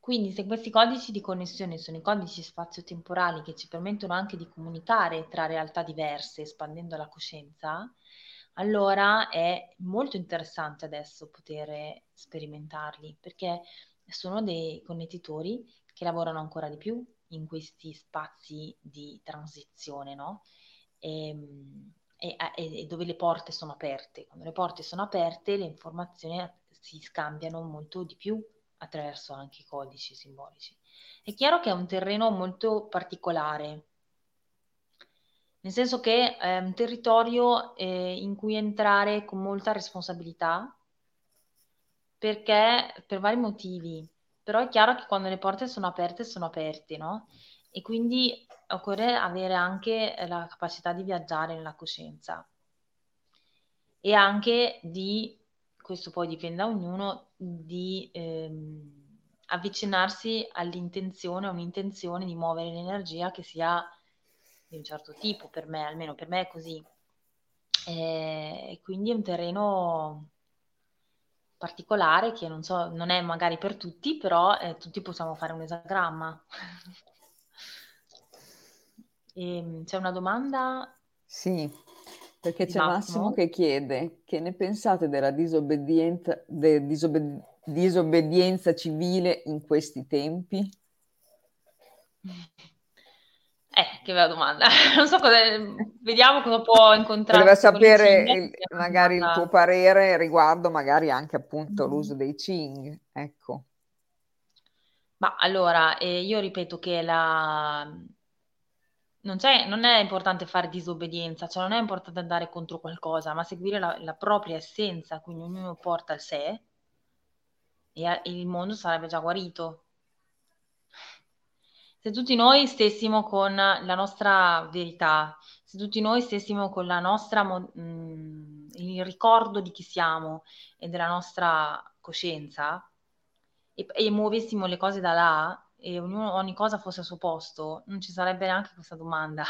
Quindi se questi codici di connessione sono i codici spazio-temporali che ci permettono anche di comunicare tra realtà diverse, espandendo la coscienza, allora è molto interessante adesso poter sperimentarli, perché sono dei connettitori che lavorano ancora di più in questi spazi di transizione, no? Ehm, e, e, e, dove le porte sono aperte. Quando le porte sono aperte, le informazioni si scambiano molto di più attraverso anche i codici simbolici. È chiaro che è un terreno molto particolare, nel senso che è un territorio eh, in cui entrare con molta responsabilità, perché per vari motivi, però è chiaro che quando le porte sono aperte, sono aperte, no? E quindi occorre avere anche la capacità di viaggiare nella coscienza e anche di, questo poi dipende da ognuno, di ehm, avvicinarsi all'intenzione, a un'intenzione di muovere l'energia che sia di un certo tipo, per me, almeno per me è così. E quindi è un terreno particolare che non so, non è magari per tutti, però eh, tutti possiamo fare un esagramma. e, ehm, c'è una domanda? Sì, perché c'è Massimo. Massimo che chiede che ne pensate della disobbedienza, de, disobbe, disobbedienza civile in questi tempi? Eh, che bella domanda. Non so cosa, vediamo cosa può incontrare. Voleva sapere il, magari il tuo parere riguardo magari anche appunto mm-hmm. l'uso dei Ching, ecco. Ma allora, eh, io ripeto che la... non, non, è importante fare disobbedienza, cioè non è importante andare contro qualcosa, ma seguire la, la propria essenza, quindi ognuno porta il sé e, e il mondo sarebbe già guarito. Se tutti noi stessimo con la nostra verità, se tutti noi stessimo con la nostra, mh, mm, il ricordo di chi siamo e della nostra coscienza e, e muovessimo le cose da là e ognuno, ogni cosa fosse al suo posto, non ci sarebbe neanche questa domanda.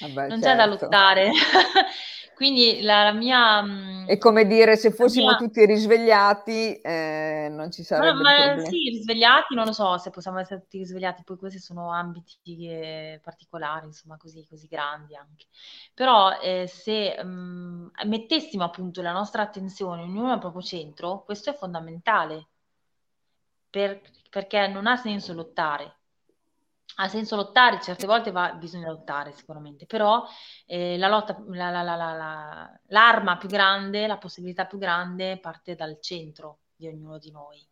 Vabbè, non certo. c'è da certo. lottare. Quindi la, la mia... Mm, È come dire, se fossimo mia... tutti risvegliati eh, non ci sarebbe ma, ma sì, risvegliati, non lo so se possiamo essere tutti risvegliati, poi questi sono ambiti eh, particolari, insomma, così, così, grandi anche. Però eh, se mh, mm, mettessimo appunto la nostra attenzione ognuno al proprio centro, questo è fondamentale, per, perché non ha senso lottare ha senso lottare, certe volte va, bisogna lottare sicuramente, però eh, la lotta, la, la, l'arma più grande, la possibilità più grande parte dal centro di ognuno di noi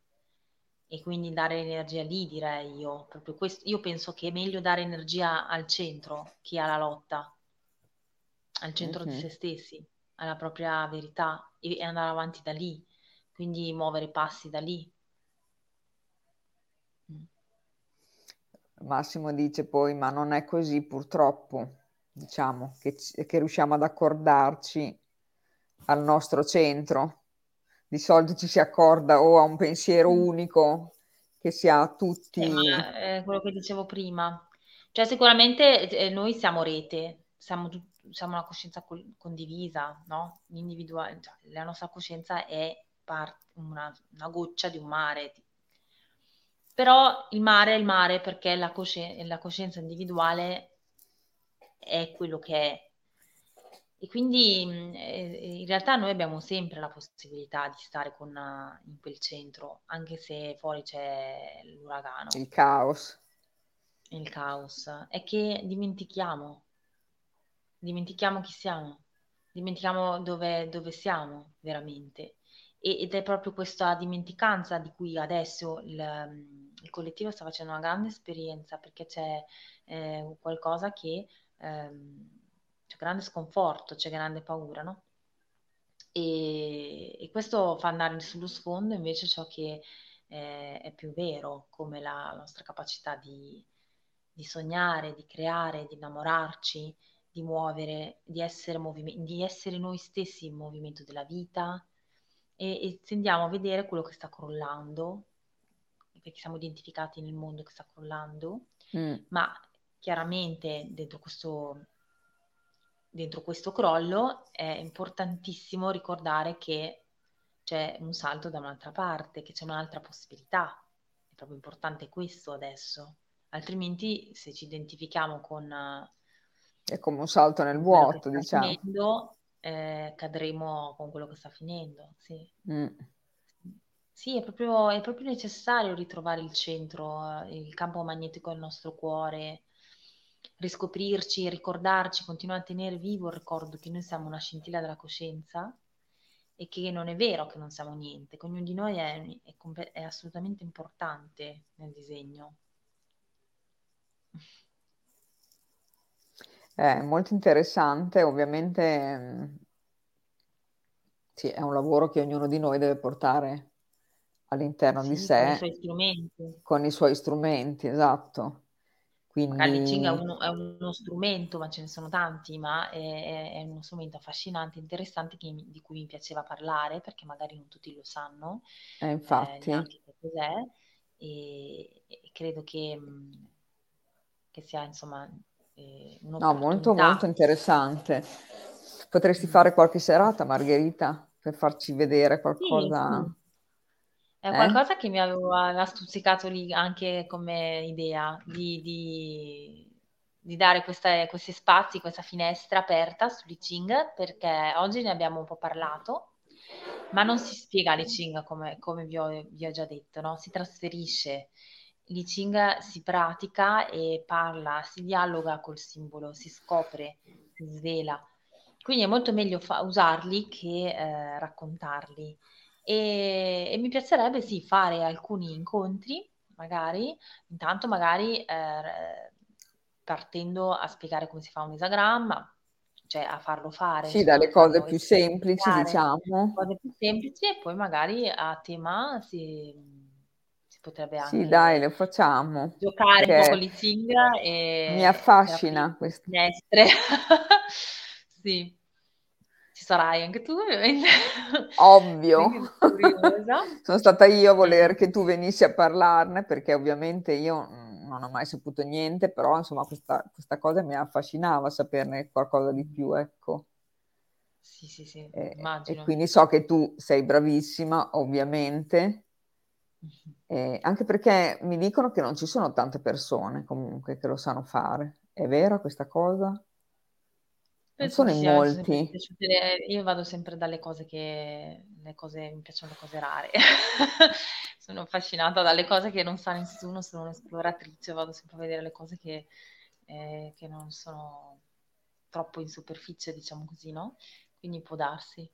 e quindi dare energia lì direi io, proprio questo, io penso che è meglio dare energia al centro che alla lotta, al centro mm-hmm. di se stessi, alla propria verità e andare avanti da lì, quindi muovere passi da lì. Massimo dice poi, ma non è così purtroppo, diciamo, che, che riusciamo ad accordarci al nostro centro. Di solito ci si accorda o a un pensiero mm. unico che si ha tutti. Eh, è quello che dicevo prima. Cioè, sicuramente eh, noi siamo rete, siamo, siamo una coscienza col- condivisa, no? L'individuale, cioè, la nostra coscienza è part- una, una goccia di un mare, però il mare è il mare perché la, cosci- la coscienza individuale è quello che è. E quindi in realtà noi abbiamo sempre la possibilità di stare con, in quel centro, anche se fuori c'è l'uragano. Il caos. Il caos. È che dimentichiamo, dimentichiamo chi siamo, dimentichiamo dove, dove siamo veramente. E, ed è proprio questa dimenticanza di cui adesso il, il, collettivo sta facendo una grande esperienza perché c'è eh, qualcosa che... Ehm, c'è grande sconforto, c'è grande paura, no? E, e, questo fa andare sullo sfondo invece ciò che eh, è più vero, come la, la nostra capacità di, di, sognare, di creare, di innamorarci, di muovere, di essere, movime- di essere noi stessi in movimento della vita e, e tendiamo a vedere quello che sta crollando, perché siamo identificati nel mondo che sta crollando, mm. ma chiaramente dentro questo dentro questo crollo è importantissimo ricordare che c'è un salto da un'altra parte, che c'è un'altra possibilità. È proprio importante questo adesso. Altrimenti se ci identifichiamo con... È come un salto nel vuoto, diciamo. Finendo, eh, cadremo con quello che sta finendo, sì. Mm. Sì, è proprio, è proprio necessario ritrovare il centro, il campo magnetico del nostro cuore, riscoprirci, ricordarci, continuare a tenere vivo il ricordo che noi siamo una scintilla della coscienza e che non è vero che non siamo niente, che ognuno di noi è, è, è assolutamente importante nel disegno. È molto interessante, ovviamente sì, è un lavoro che ognuno di noi deve portare all'interno sì, di sé. Con i suoi strumenti. Con i suoi strumenti, esatto. Quindi... Magari è uno, è uno, strumento, ma ce ne sono tanti, ma è, è uno strumento affascinante, interessante che, di cui mi piaceva parlare, perché magari non tutti lo sanno. Eh, infatti. Eh, cos'è. E, e credo che, che, sia, insomma, eh, No, molto, molto interessante. Potresti fare qualche serata, Margherita, per farci vedere qualcosa... Sì, sì. È Eh? qualcosa che mi aveva stuzzicato lì anche come idea di, di- di dare queste- questi spazi, questa finestra aperta sull'I Ching, perché oggi ne abbiamo un po' parlato, ma non si spiega l'I Ching come, come vi ho, vi ho già detto, no? Si trasferisce. L'I Ching si pratica e parla, si dialoga col simbolo, si scopre, si svela. Quindi è molto meglio fa- usarli che eh, raccontarli. E, e mi piacerebbe sì fare alcuni incontri, magari, intanto magari eh, partendo a spiegare come si fa un esagramma, cioè a farlo fare. Sì, dalle cose più semplici, diciamo. Cose più semplici e poi magari a tema si, si potrebbe anche... Sì, dai, lo facciamo. Giocare un po' con i Tsing e... Mi affascina questo. Finestre. sì ci sarai anche tu ovviamente. Ovvio. Sono stata io a voler che tu venissi a parlarne perché ovviamente io non ho mai saputo niente, però insomma questa, questa cosa mi affascinava saperne qualcosa di più, ecco. Sì, sì, sì, e, immagino. E quindi so che tu sei bravissima, ovviamente, eh, anche perché mi dicono che non ci sono tante persone comunque che lo sanno fare. È vera questa cosa? Non sono in molti. io vado sempre dalle cose che le cose, mi piacciono le cose rare. sono affascinata dalle cose che non sa nessuno, sono un'esploratrice, vado sempre a vedere le cose che, eh, che non sono troppo in superficie, diciamo così, no? Quindi può darsi.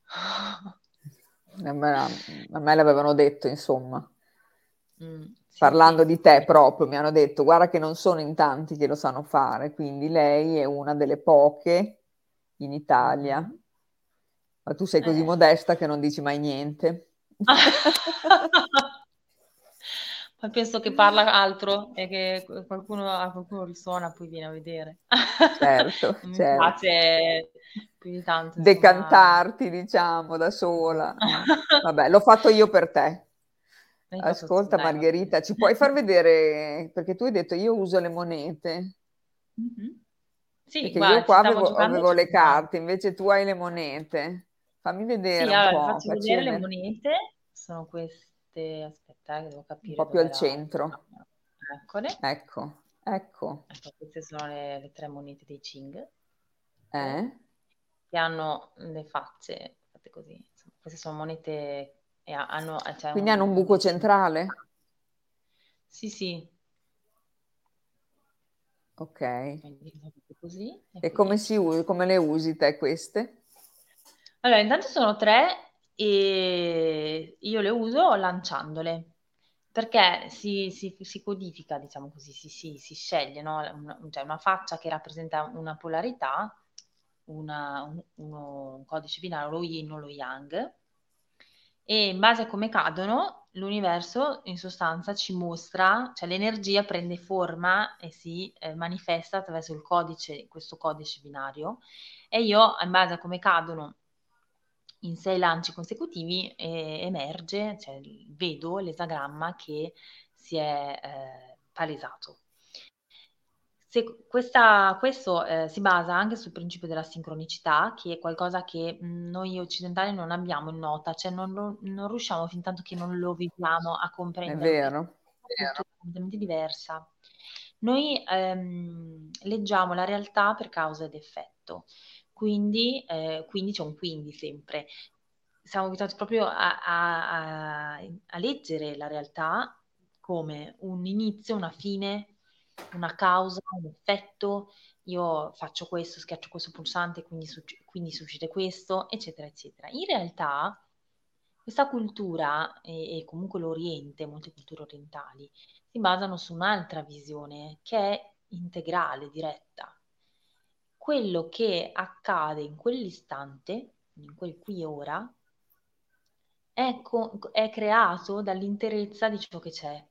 a, me, a me l'avevano detto, insomma. Mm, sì, Parlando sì. di te proprio, mi hanno detto, guarda che non sono in tanti che lo sanno fare, quindi lei è una delle poche in Italia. Ma tu sei così eh. modesta che non dici mai niente. Ma penso che parla altro e che qualcuno, a qualcuno risuona, poi viene a vedere. Certo, Mi certo. piace più di tanto. Insomma. Decantarti, diciamo, da sola. Vabbè, l'ho fatto io per te. Ascolta Margherita, ci puoi far vedere, perché tu hai detto io uso le monete. Mm-hmm. Sì, Perché guarda, io qua avevo, avevo le carte, invece tu hai le monete. Fammi vedere sì, un allora, po'. Faccio vedere le monete, sono queste, aspetta, che devo capire. Un po' più al centro. Eccole. Ecco, ecco. ecco. Queste sono le, le, tre monete dei Ching. Eh? che hanno le facce fatte così. Queste sono monete e hanno... Cioè Quindi un... hanno un buco centrale? Sì, sì. Ok. Così, e, e come, si, come le usi te queste? Allora, intanto sono tre e io le uso lanciandole perché si, si, si codifica, diciamo così, si, si, si sceglie no? una, cioè una faccia che rappresenta una polarità, una, un, uno, un codice binario, lo yin o lo yang, e in base a come cadono l'universo in sostanza ci mostra, cioè l'energia prende forma e si eh, manifesta attraverso il codice, questo codice binario e io in base a come cadono in sei lanci consecutivi eh, emerge, cioè vedo l'esagramma che si è eh, palesato. Se questa, questo eh, si basa anche sul principio della sincronicità, che è qualcosa che mh, noi occidentali non abbiamo in nota, cioè non, lo, non riusciamo fin tanto che non lo vediamo a comprendere. È vero. È completamente diversa. Noi ehm, leggiamo la realtà per causa ed effetto. Quindi, eh, quindi c'è un quindi sempre. Siamo abituati proprio a, a, a, a leggere la realtà come un inizio, una fine, una causa, un effetto, io faccio questo, schiaccio questo pulsante, quindi, succe- quindi succede questo, eccetera, eccetera. In realtà questa cultura e, e, comunque l'Oriente, molte culture orientali, si basano su un'altra visione che è integrale, diretta. Quello che accade in quell'istante, in quel qui e ora, è, co- è creato dall'interezza di ciò che c'è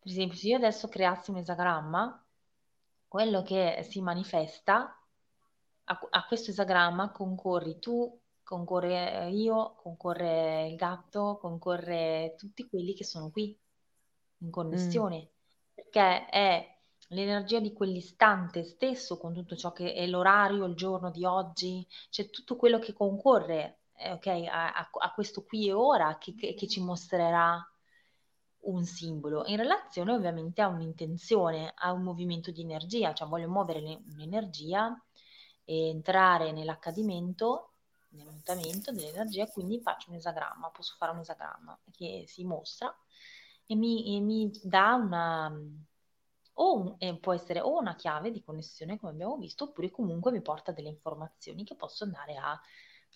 per esempio, se io adesso creassi un esagramma, quello che si manifesta a, a questo esagramma concorri tu, concorre io, concorre il gatto, concorre tutti quelli che sono qui in mm. connessione, mm. perché è l'energia di quell'istante stesso con tutto ciò che è l'orario, il giorno di oggi, c'è tutto quello che concorre eh, okay, a, a, a, questo qui e ora che, che, che ci mostrerà un simbolo in relazione ovviamente a un'intenzione, a un movimento di energia, cioè voglio muovere un'energia e entrare nell'accadimento, nel mutamento dell'energia, quindi faccio un esagramma, posso fare un esagramma che si mostra e mi, e mi dà una, o un, eh, può essere o una chiave di connessione come abbiamo visto, oppure comunque mi porta delle informazioni che posso andare a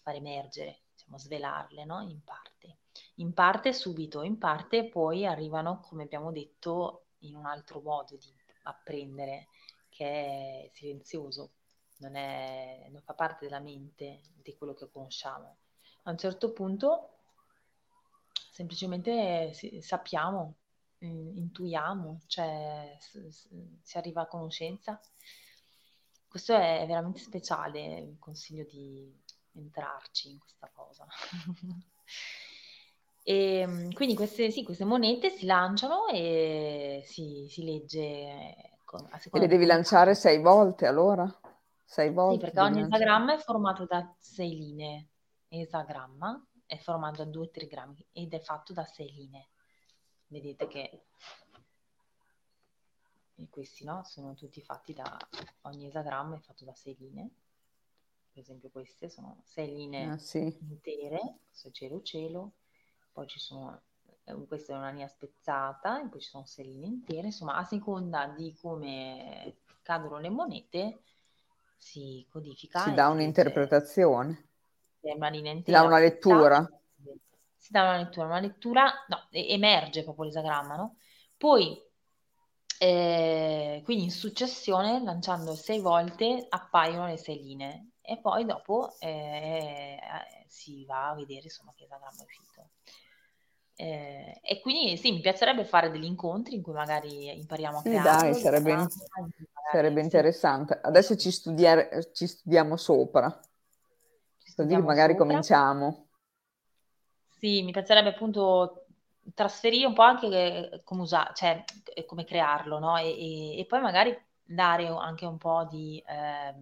far emergere, diciamo, svelarle no? in parte in parte subito, in parte poi arrivano, come abbiamo detto, in un altro modo di apprendere, che è silenzioso, non, è, non fa parte della mente di quello che conosciamo. A un certo punto semplicemente sappiamo, intuiamo, cioè si arriva a conoscenza. Questo è veramente speciale, consiglio di entrarci in questa cosa. E, ehm, quindi queste, sì, queste monete si lanciano e si, si legge con, a E le devi lanciare sei volte allora? Sei volte? Sì, perché ogni lanciare. esagramma è formato da sei linee. Esagramma è formato da due trigrammi ed è fatto da sei linee. Vedete che e questi no, sono tutti fatti da ogni esagramma è fatto da sei linee. Per esempio queste sono sei linee ah, sì. intere, questo è cielo cielo, poi ci sono, eh, questa è una linea spezzata, e poi ci sono sei linee intere, insomma a seconda di come cadono le monete si codifica. Si dà un'interpretazione. Una intera. Si dà una lettura. Si dà una lettura, una lettura, no, emerge proprio l'esagramma, no? Poi eh, quindi in successione, lanciando sei volte, appaiono le sei linee e poi dopo eh, eh, si va a vedere insomma che esagramma è uscito. Eh, e quindi sì, mi piacerebbe fare degli incontri in cui magari impariamo a sì, creare. Dai, sarebbe, in- sarebbe interessante. Adesso ci, studiare, ci studiamo sopra. Ci studiamo Così magari sopra. cominciamo. Sì, mi piacerebbe appunto trasferire un po' anche come usare, cioè come crearlo, no? E, e, e, poi magari dare anche un po' di eh,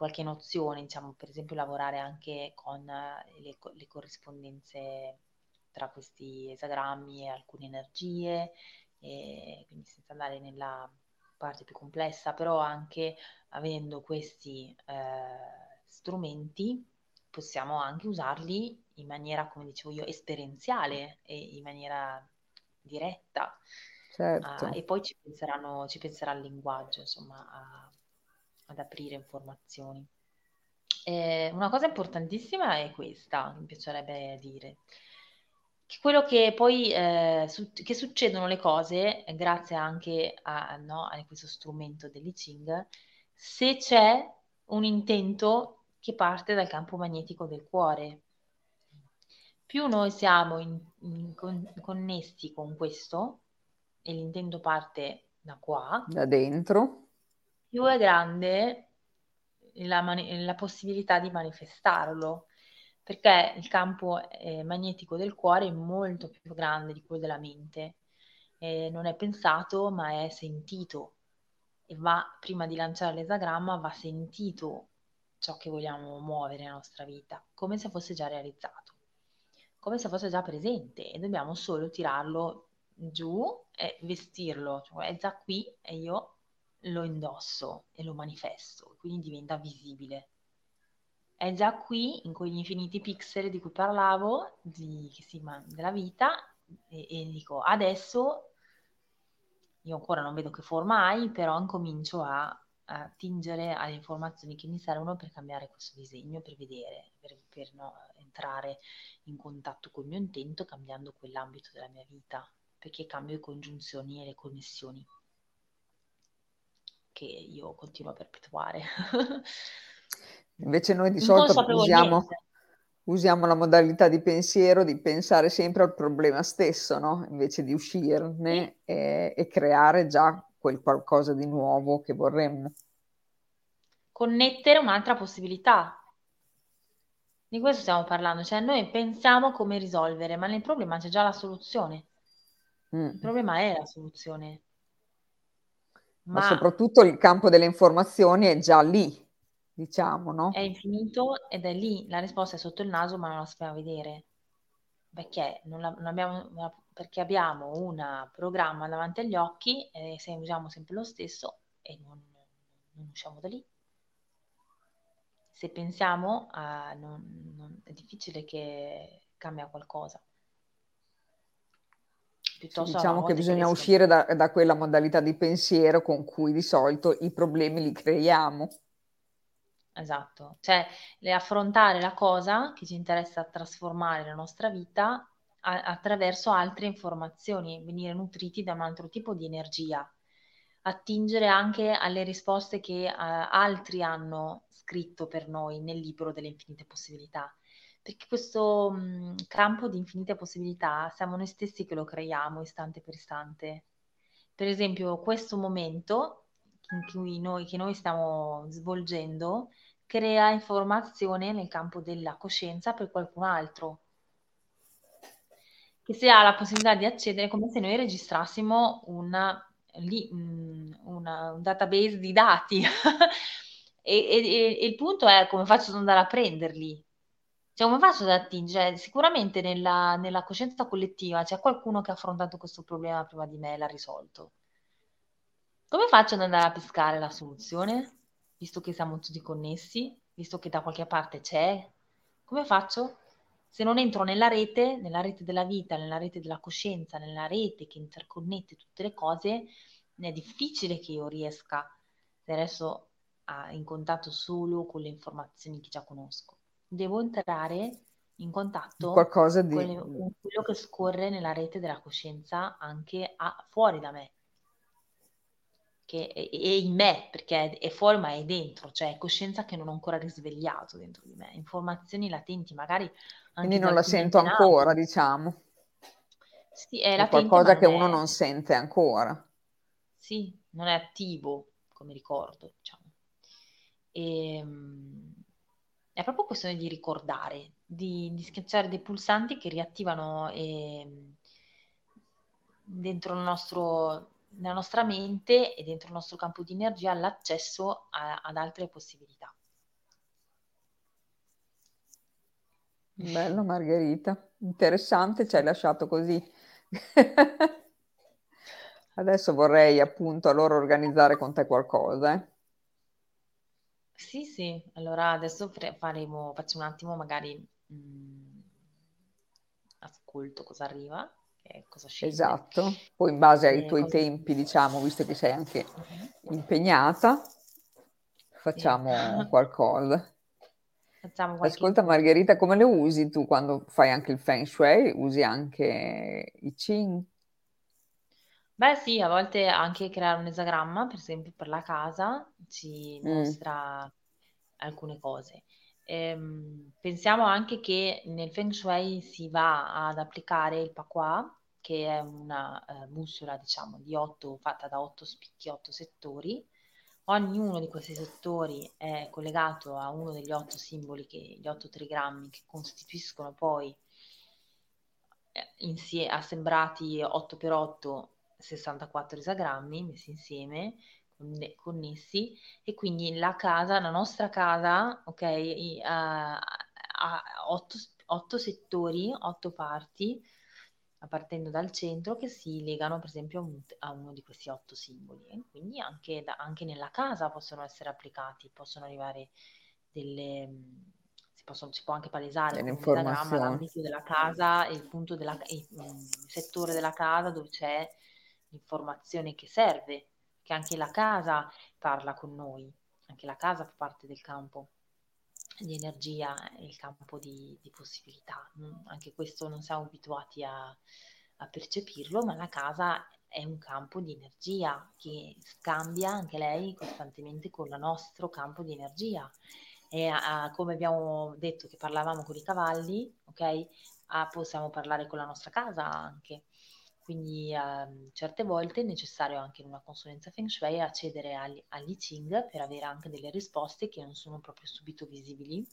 qualche nozione, diciamo, per esempio lavorare anche con le, le corrispondenze tra questi esagrammi e alcune energie, e quindi senza andare nella parte più complessa, però anche avendo questi, eh, strumenti possiamo anche usarli in maniera, come dicevo io, esperienziale e in maniera diretta. Certo. Uh, e poi ci, penseranno, ci penserà il linguaggio, insomma, a, ad aprire informazioni. Eh, una cosa importantissima è questa, mi piacerebbe dire. Quello che poi eh, su- che succedono le cose, grazie anche a, no, a questo strumento dell'I Ching, se c'è un intento che parte dal campo magnetico del cuore. Più noi siamo in, in, con, connessi con questo, e l'intento parte da qua, da dentro, più è grande la, mani- la possibilità di manifestarlo, perché il campo eh, magnetico del cuore è molto più grande di quello della mente. Eh, non è pensato, ma è sentito. E va, prima di lanciare l'esagramma, va sentito ciò che vogliamo muovere nella nostra vita, come se fosse già realizzato, come se fosse già presente. E dobbiamo solo tirarlo giù e vestirlo, cioè è già qui e io lo indosso e lo manifesto, quindi diventa visibile. È già qui, in quegli infiniti pixel di cui parlavo, di, sì, della vita, e, e dico adesso io ancora non vedo che forma hai, però incomincio a, a tingere alle informazioni che mi servono per cambiare questo disegno, per vedere, per, per no, entrare in contatto col mio intento, cambiando quell'ambito della mia vita, perché cambio le congiunzioni e le connessioni che io continuo a perpetuare. Invece noi di solito usiamo, usiamo la modalità di pensiero di pensare sempre al problema stesso, no? invece di uscirne sì. e, e creare già quel qualcosa di nuovo che vorremmo. Connettere un'altra possibilità. Di questo stiamo parlando, cioè noi pensiamo come risolvere, ma nel problema c'è già la soluzione. Mm. Il problema è la soluzione. Ma... ma soprattutto il campo delle informazioni è già lì, diciamo, no? È infinito ed è lì, la risposta è sotto il naso ma non la sappiamo vedere. Perché, non la, non abbiamo, perché abbiamo un programma davanti agli occhi e se usiamo sempre lo stesso e non, non usciamo da lì. Se pensiamo, a, non, è difficile che cambia qualcosa. Piuttosto diciamo che bisogna che uscire da, da quella modalità di pensiero con cui di solito i problemi li creiamo. Esatto, cioè affrontare la cosa che ci interessa trasformare la nostra vita a- attraverso altre informazioni, venire nutriti da un altro tipo di energia, attingere anche alle risposte che uh, altri hanno scritto per noi nel libro delle infinite possibilità. Perché questo mh, campo di infinite possibilità siamo noi stessi che lo creiamo istante per istante. Per esempio, questo momento in cui noi, che noi stiamo svolgendo crea informazione nel campo della coscienza per qualcun altro. Che se ha la possibilità di accedere come se noi registrassimo una, lì, una, un database di dati. E, e, e, il punto è come faccio ad andare a prenderli cioè come faccio ad attingere sicuramente nella, nella coscienza collettiva c'è qualcuno che ha affrontato questo problema prima di me e l'ha risolto come faccio ad andare a pescare la soluzione visto che siamo tutti connessi, visto che da qualche parte c'è, come faccio? Se non entro nella rete, nella rete della vita, nella rete della coscienza, nella rete che interconnette tutte le cose, è difficile che io riesca adesso a, in contatto solo con le informazioni che già conosco. Devo entrare in contatto Qualcosa di... con, le, con quello che scorre nella rete della coscienza anche a, fuori da me che è, è, in me, perché è fuori ma è dentro, cioè è coscienza che non ho ancora risvegliato dentro di me, informazioni latenti, magari anche Quindi non la sento ancora, diciamo. Sì, è, è qualcosa che è... uno non sente ancora. Sì, non è attivo come ricordo, diciamo. E, ehm, è proprio questione di ricordare, di, di schiacciare dei pulsanti che riattivano eh, dentro il nostro nella nostra mente e dentro il nostro campo di energia l'accesso a, ad altre possibilità. Bello Margherita, interessante, ci hai lasciato così. Adesso vorrei appunto allora organizzare con te qualcosa. Eh? Sì, sì, allora adesso faremo, faccio un attimo magari mh, mm, ascolto cosa arriva, cosa scende. Esatto, poi in base ai tuoi cosa... tempi, diciamo, visto che sei anche impegnata, facciamo sì. qualcosa. Facciamo qualche... Ascolta Margherita, come le usi tu quando fai anche il Feng Shui? Usi anche i Ching? Beh sì, a volte anche creare un esagramma, per esempio per la casa, ci Mm. mostra alcune cose. Ehm, pensiamo anche che nel Feng Shui si va ad applicare il Pakwa, che è una eh, bussola, diciamo, di otto, fatta da otto spicchi, otto settori. Ognuno di questi settori è collegato a uno degli otto simboli, che, gli otto trigrammi, che costituiscono poi eh, insie- assembrati 8 per 8 64 isogrammi messi insieme, connessi, e quindi la casa, la nostra casa, ok, ha, ha otto, otto settori, otto parti, partendo dal centro, che si legano per esempio a uno di questi otto simboli. E quindi anche, da, anche nella casa possono essere applicati, possono arrivare delle si, possono, si può anche palesare l'ambito della casa il punto della, il, il settore della casa dove c'è l'informazione che serve, che anche la casa parla con noi, anche la casa fa parte del campo di energia il campo di, di possibilità. Anche questo non siamo abituati a, a percepirlo, ma la casa è un campo di energia che scambia anche lei costantemente con il nostro campo di energia. E a, come abbiamo detto che parlavamo con i cavalli, ok? Ah, possiamo parlare con la nostra casa anche. Quindi ehm, certe volte è necessario anche in una consulenza Feng Shui accedere agli, agli Qing per avere anche delle risposte che non sono proprio subito visibili.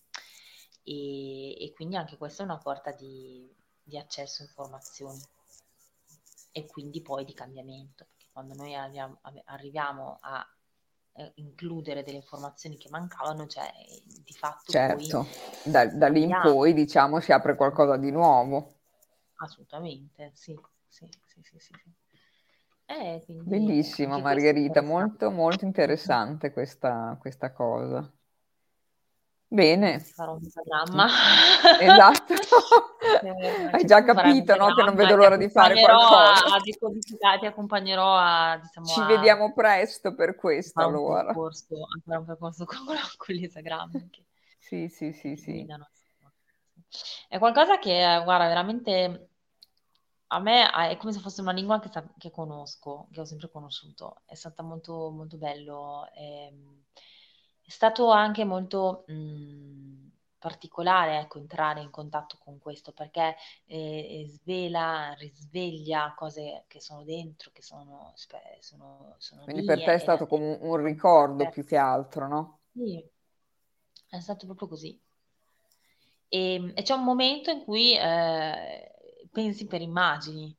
E, e quindi anche questa è una porta di, di accesso a informazioni. E quindi poi di cambiamento, perché quando noi abbiamo, arriviamo a eh, includere delle informazioni che mancavano, cioè di fatto certo, poi da, da lì in poi diciamo si apre qualcosa di nuovo. Assolutamente, sì sì, sì, sì, sì. Eh, Bellissimo Margherita, molto molto interessante questa, questa cosa. Bene. Farò un programma. Esatto. Hai già capito, no? Che non vedo l'ora di fare qualcosa. A, a ti accompagnerò a, diciamo, Ci a... vediamo presto per questo, allora. Un percorso, un percorso con, con gli esagrammi. Sì, sì, sì, sì. È qualcosa che, guarda, veramente a me è come se fosse una lingua che, sa- che conosco, che ho sempre conosciuto. È stato molto, molto bello. È, ehm, è stato anche molto mh, mm, particolare, ecco, entrare in contatto con questo perché eh, svela, risveglia cose che sono dentro, che sono, sono, sono Quindi per te è stato come un ricordo per... più che altro, no? Sì, è stato proprio così. E, ehm, e c'è un momento in cui eh, pensi per immagini.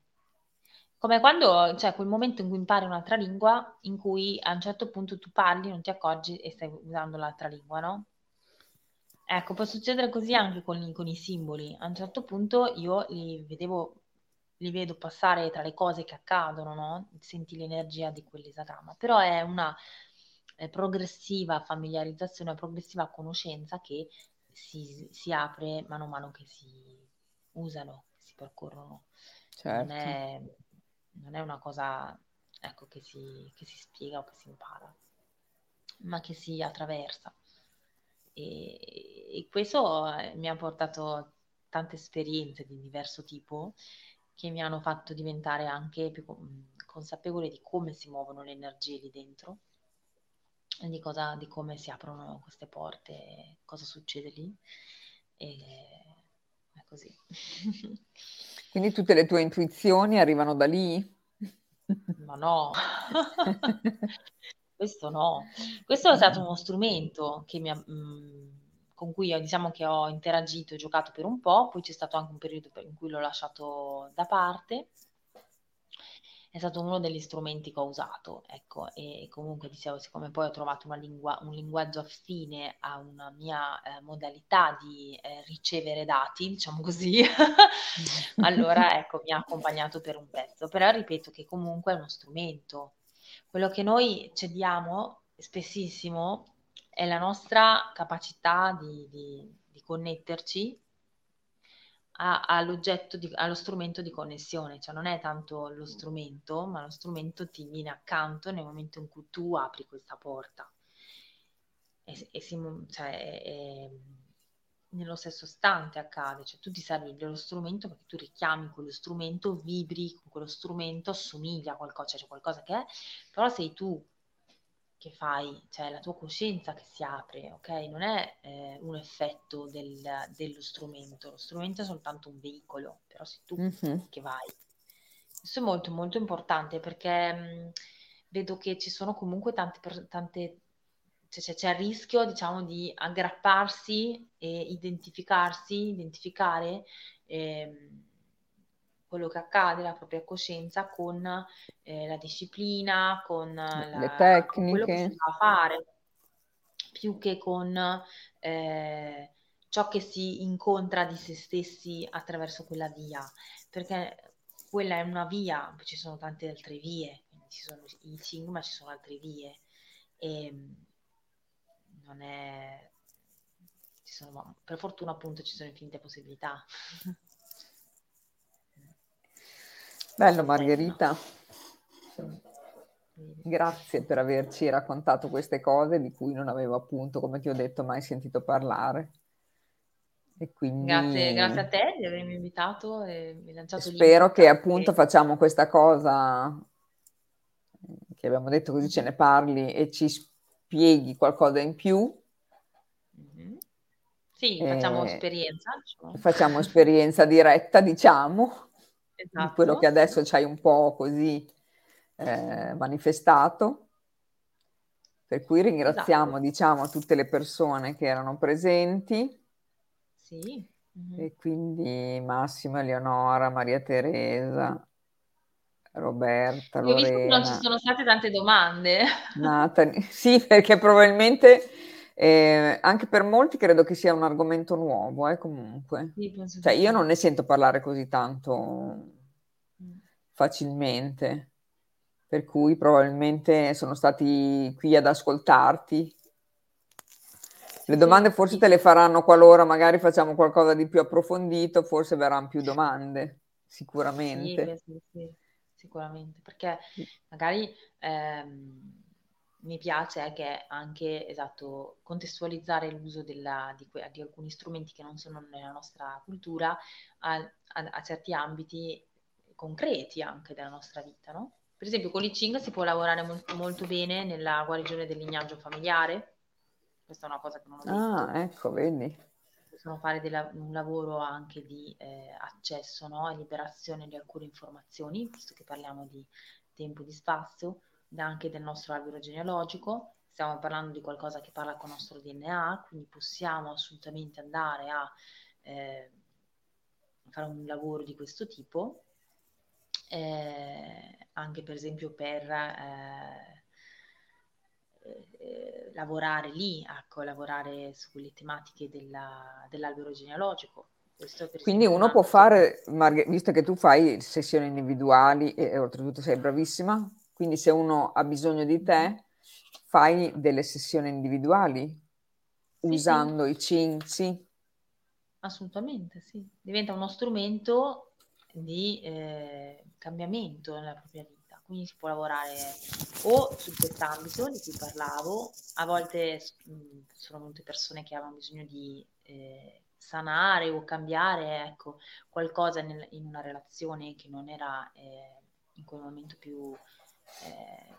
Come quando c'è quel momento in cui impari un'altra lingua, in cui a un certo punto tu parli, non ti accorgi e stai usando l'altra lingua, no? Ecco, può succedere così anche con, con i simboli. A un certo punto io li vedevo, li vedo passare tra le cose che accadono, no? Senti l'energia di quell'esagramma. Però è una è progressiva familiarizzazione, una progressiva conoscenza che si, si apre mano a mano che si usano percorrono. Certo. Non, è, non, è, una cosa ecco, che, si, che si spiega o che si impara, ma che si attraversa. E, e questo eh, mi ha portato tante esperienze di diverso tipo che mi hanno fatto diventare anche più consapevole di come si muovono le energie lì dentro di, cosa, di come si aprono queste porte, cosa succede lì. E così. Quindi tutte le tue intuizioni arrivano da lì? Ma no, questo no. Questo è stato uno strumento ha, mh, mm, con cui diciamo che ho interagito e giocato per un po', poi c'è stato anche un periodo in cui l'ho lasciato da parte è stato uno degli strumenti che ho usato, ecco, e comunque dicevo, siccome poi ho trovato una lingua, un linguaggio affine a una mia eh, modalità di eh, ricevere dati, diciamo così, allora ecco, mi ha accompagnato per un pezzo, però ripeto che comunque è uno strumento. Quello che noi cediamo spessissimo è la nostra capacità di, di, di connetterci a, all'oggetto, di, allo strumento di connessione, cioè non è tanto lo strumento, ma lo strumento ti viene accanto nel momento in cui tu apri questa porta. E, e si, cioè, è, nello stesso istante accade, cioè tu ti servi dello strumento perché tu richiami quello strumento, vibri con quello strumento, assomiglia a qualcosa, cioè c'è qualcosa che è, però sei tu che fai, cioè la tua coscienza che si apre, ok? Non è eh, un effetto del, dello strumento, lo strumento è soltanto un veicolo, però sei tu mm-hmm. che vai. Questo è molto molto importante perché mh, vedo che ci sono comunque tante, tante cioè, c'è il rischio, diciamo, di aggrapparsi e identificarsi, identificare eh, quello che accade, la propria coscienza con eh, la disciplina, con, la, le tecniche, quello che si va a fare, più che con eh, ciò che si incontra di se stessi attraverso quella via, perché quella è una via, ci sono tante altre vie, ci sono i Ching, ma ci sono altre vie. E, ehm, non è... Sono, per fortuna appunto ci sono infinite possibilità. Bello Margherita. Grazie per averci raccontato queste cose di cui non avevo appunto, come ti ho detto, mai sentito parlare. E quindi... Grazie, grazie a te di avermi invitato e mi lanciato Spero che appunto facciamo questa cosa che abbiamo detto così ce ne parli e ci spieghi qualcosa in più. Mm-hmm. Sì, facciamo esperienza. Diciamo. Facciamo esperienza diretta, diciamo esatto. quello che adesso ci hai un po' così eh, manifestato. Per cui ringraziamo, esatto. diciamo, tutte le persone che erano presenti. Sì. Mm-hmm. E quindi Massimo, Eleonora, Maria Teresa, Roberta, Io Lorena. non ci sono state tante domande. Nathan. Sì, perché probabilmente eh, anche per molti credo che sia un argomento nuovo, eh, comunque. Sì, cioè, io non ne sento parlare così tanto facilmente, per cui probabilmente sono stati qui ad ascoltarti. Le domande forse te le faranno qualora magari facciamo qualcosa di più approfondito, forse verranno più domande, sicuramente. Sì, sì, sicuramente, perché magari... Ehm mi piace che anche esatto, contestualizzare l'uso della, di, di, alcuni strumenti che non sono nella nostra cultura a, a, a, certi ambiti concreti anche della nostra vita, no? Per esempio con l'I Ching si può lavorare molto, molto bene nella guarigione del lignaggio familiare, questa è una cosa che non ho detto. Ah, ecco, vedi. Possono fare della, un lavoro anche di eh, accesso no? e liberazione di alcune informazioni, visto che parliamo di tempo e di spazio anche del nostro albero genealogico, stiamo parlando di qualcosa che parla con il nostro DNA, quindi possiamo assolutamente andare a eh, fare un lavoro di questo tipo, eh, anche per esempio per eh, eh lavorare lì, ecco, lavorare su quelle tematiche della, dell'albero genealogico. Quindi uno può fare, visto che tu fai sessioni individuali e oltretutto sei bravissima, quindi se uno ha bisogno di te, fai delle sessioni individuali sì, usando sì. i Cinzi. Assolutamente, sì. Diventa uno strumento di eh, cambiamento nella propria vita. Quindi si può lavorare o su quest'ambito di cui parlavo, a volte mh, sono molte persone che hanno bisogno di eh, sanare o cambiare ecco, qualcosa nel, in una relazione che non era eh, in quel momento più eh,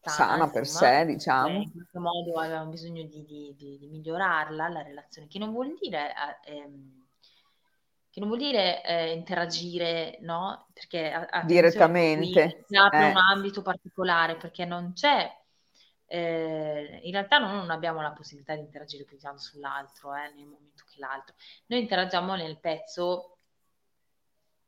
sana, sana per sé, diciamo. in qualche modo avevamo bisogno di, di, di, di, migliorarla, la relazione, che non vuol dire... Eh, ehm, che non vuol dire eh, interagire, no? Perché a, direttamente si apre eh. un ambito particolare, perché non c'è eh, in realtà noi non abbiamo la possibilità di interagire più tanto sull'altro eh, nel momento che l'altro. Noi interagiamo nel pezzo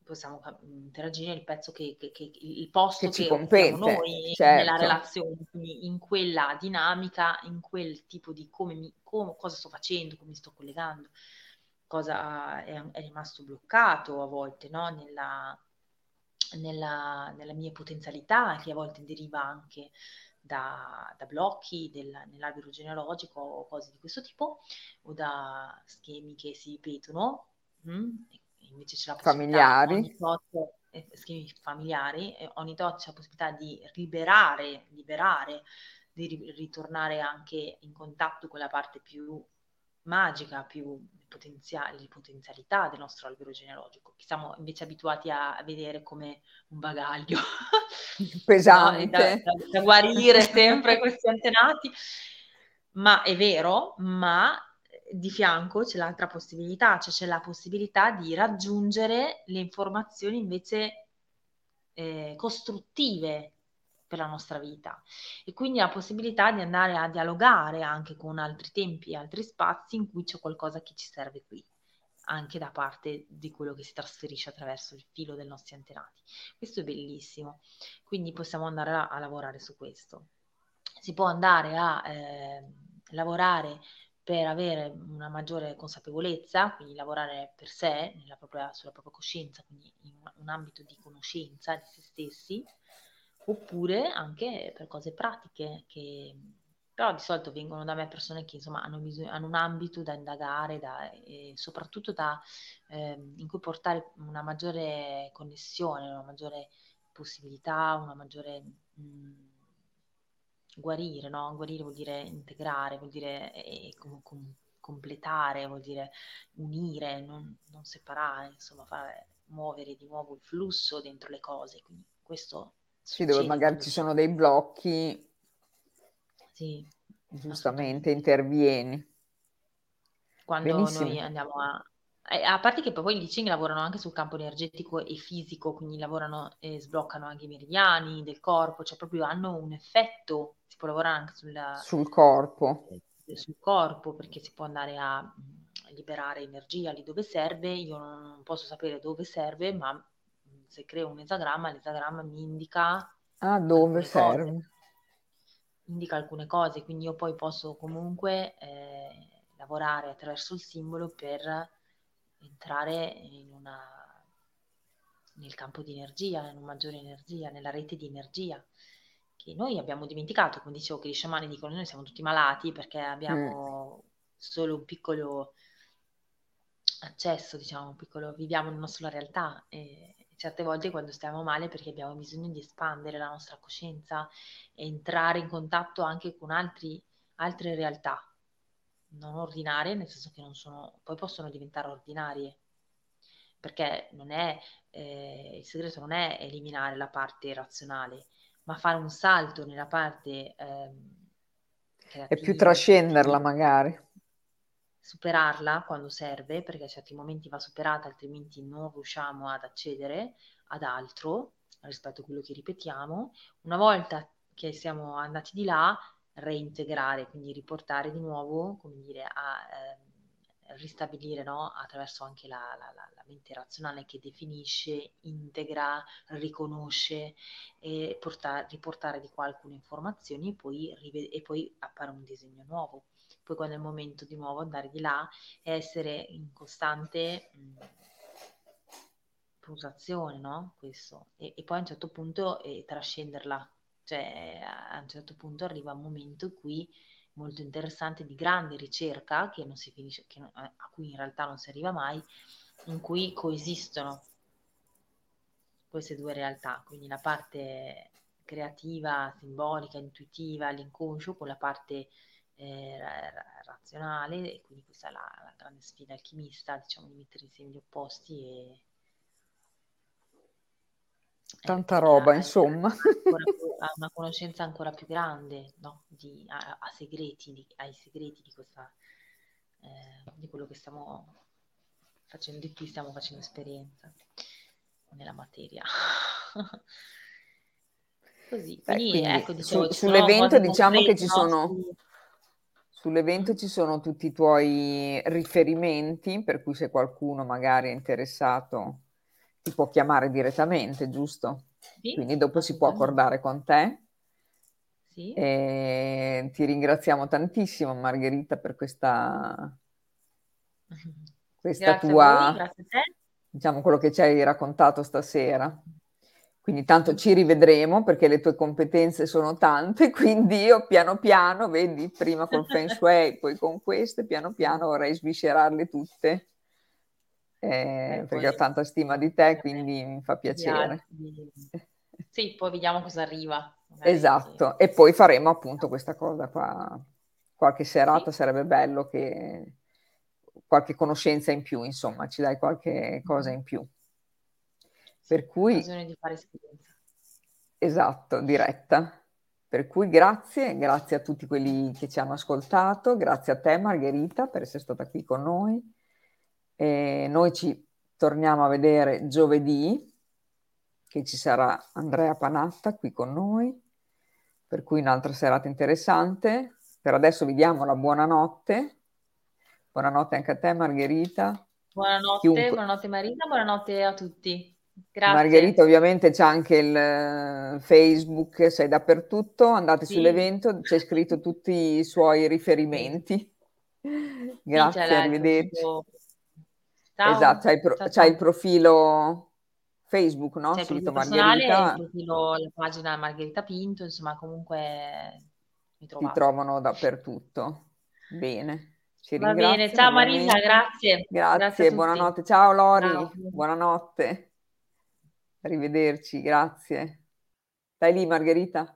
possiamo interagire nel pezzo che, che, che il posto che, ci compete noi certo. nella relazione, quindi in quella dinamica, in quel tipo di come, mi, come cosa sto facendo, come mi sto collegando, cosa è, è rimasto bloccato a volte no? nella, nella, nella mia potenzialità, che a volte deriva anche da, da blocchi del, nell'albero genealogico o cose di questo tipo, o da schemi che si ripetono? Mm, invece c'è la possibilità familiari. Tot, eh, familiari, e ogni tot c'è la possibilità di liberare, liberare, di ritornare anche in contatto con la parte più magica, più potenziali, di potenzialità del nostro albero genealogico, che siamo invece abituati a, vedere come un bagaglio pesante no? da, da, da guarire sempre questi antenati. Ma è vero, ma di fianco c'è l'altra possibilità, cioè c'è la possibilità di raggiungere le informazioni invece eh, costruttive per la nostra vita e quindi la possibilità di andare a dialogare anche con altri tempi altri spazi in cui c'è qualcosa che ci serve qui anche da parte di quello che si trasferisce attraverso il filo dei nostri antenati. Questo è bellissimo, quindi possiamo andare a, a lavorare su questo. Si può andare a eh, lavorare per avere una maggiore consapevolezza, quindi lavorare per sé, propria, sulla propria coscienza, quindi in un, ambito di conoscenza di se stessi, oppure anche per cose pratiche che però di solito vengono da me persone che insomma hanno, bisogno, hanno un ambito da indagare da, e soprattutto da, eh, in cui portare una maggiore connessione, una maggiore possibilità, una maggiore mh, guarire, no? Guarire vuol dire integrare, vuol dire eh, com- com- completare, vuol dire unire, non, non separare, insomma fare muovere di nuovo il flusso dentro le cose. Quindi questo sì, dove magari ci sono dei blocchi, sì, giustamente intervieni. Quando Benissimo. noi andiamo a... Eh, a parte che poi gli Ching lavorano anche sul campo energetico e fisico, quindi lavorano e sbloccano anche i meridiani del corpo, cioè proprio hanno un effetto, si può lavorare anche sulla, sul corpo. Eh, sul corpo, perché si può andare a mm, liberare energia lì dove serve. Io non posso sapere dove serve, ma se creo un esagramma, l'esagramma mi indica ah, dove serve. Cose. Indica alcune cose, quindi io poi posso comunque eh, lavorare attraverso il simbolo per entrare in una, nel campo di energia, in una maggiore energia, nella rete di energia che noi abbiamo dimenticato, come dicevo che gli sciamani dicono noi siamo tutti malati perché abbiamo mm. solo un piccolo accesso, diciamo, un piccolo, viviamo nella nostra realtà e, certe volte quando stiamo male perché abbiamo bisogno di espandere la nostra coscienza e entrare in contatto anche con altri, altre realtà, non ordinarie, nel senso che non sono, poi possono diventare ordinarie, perché non è, eh, il segreto non è eliminare la parte razionale, ma fare un salto nella parte... Eh, è più trascenderla magari. Superarla quando serve, perché a certi momenti va superata, altrimenti non riusciamo ad accedere ad altro rispetto a quello che ripetiamo. Una volta che siamo andati di là, reintegrare, quindi riportare di nuovo, come dire, a eh, ristabilire no? attraverso anche la, la, la, la, mente razionale che definisce, integra, riconosce e portare, riportare di qua alcune informazioni e poi, rive- e poi appare un disegno nuovo poi quando è il momento di nuovo andare di là e essere in costante mh, pulsazione, no? Questo. E, e, poi a un certo punto eh, trascenderla, cioè a un certo punto arriva un momento cui molto interessante di grande ricerca che non si finisce, non, a cui in realtà non si arriva mai, in cui coesistono queste due realtà, quindi la parte creativa, simbolica, intuitiva, l'inconscio con la parte eh, razionale e quindi questa è la, la, grande sfida alchimista, diciamo di mettere insieme gli opposti e... Tanta roba, ha, insomma. Ha una conoscenza ancora più grande no? di, a, a segreti, di, ai segreti di, questa, eh, di quello che stiamo facendo, di cui stiamo facendo esperienza nella materia. Così, quindi, Beh, quindi ecco, dicevo, su, sull'evento diciamo che ci sono... Sull'evento ci sono tutti i tuoi riferimenti, per cui se qualcuno magari è interessato ti può chiamare direttamente, giusto? Sì, Quindi dopo si può accordare con te. Sì. E ti ringraziamo tantissimo Margherita per questa, questa tua, voi, diciamo quello che ci hai raccontato stasera. Quindi tanto ci rivedremo perché le tue competenze sono tante, quindi io piano piano, vedi, prima col Feng Shui, poi con queste, piano piano vorrei sviscerarle tutte, eh, perché ho tanta stima di te, quindi mi fa piacere. Sì, poi vediamo cosa arriva. Esatto, e poi faremo appunto questa cosa qua. Qualche serata sì. sarebbe bello che qualche conoscenza in più, insomma, ci dai qualche cosa in più. Per cui... Di fare esperienza. Esatto, diretta. Per cui grazie, grazie a tutti quelli che ci hanno ascoltato, grazie a te Margherita per essere stata qui con noi. E noi ci torniamo a vedere giovedì, che ci sarà Andrea Panatta qui con noi, per cui un'altra serata interessante. Per adesso vi diamo la buonanotte. Buonanotte anche a te Margherita. Buonanotte, Chiunque. buonanotte Marina, buonanotte a tutti. Grazie. Margherita ovviamente c'è anche il eh, Facebook, sei dappertutto, andate sì. sull'evento, c'è scritto tutti i suoi riferimenti. Grazie, sì, arrivederci. Ciao. Esatto, c'hai, pro- ciao. il profilo Facebook, no? C'è il profilo Margherita. Il profilo, la pagina Margherita Pinto, insomma comunque mi trovate. Ti trovano dappertutto. Bene. Ci Va bene, ciao Marisa, grazie. Grazie, grazie buonanotte. Ciao Lori, ciao. buonanotte. Arrivederci, grazie. Stai lì Margherita?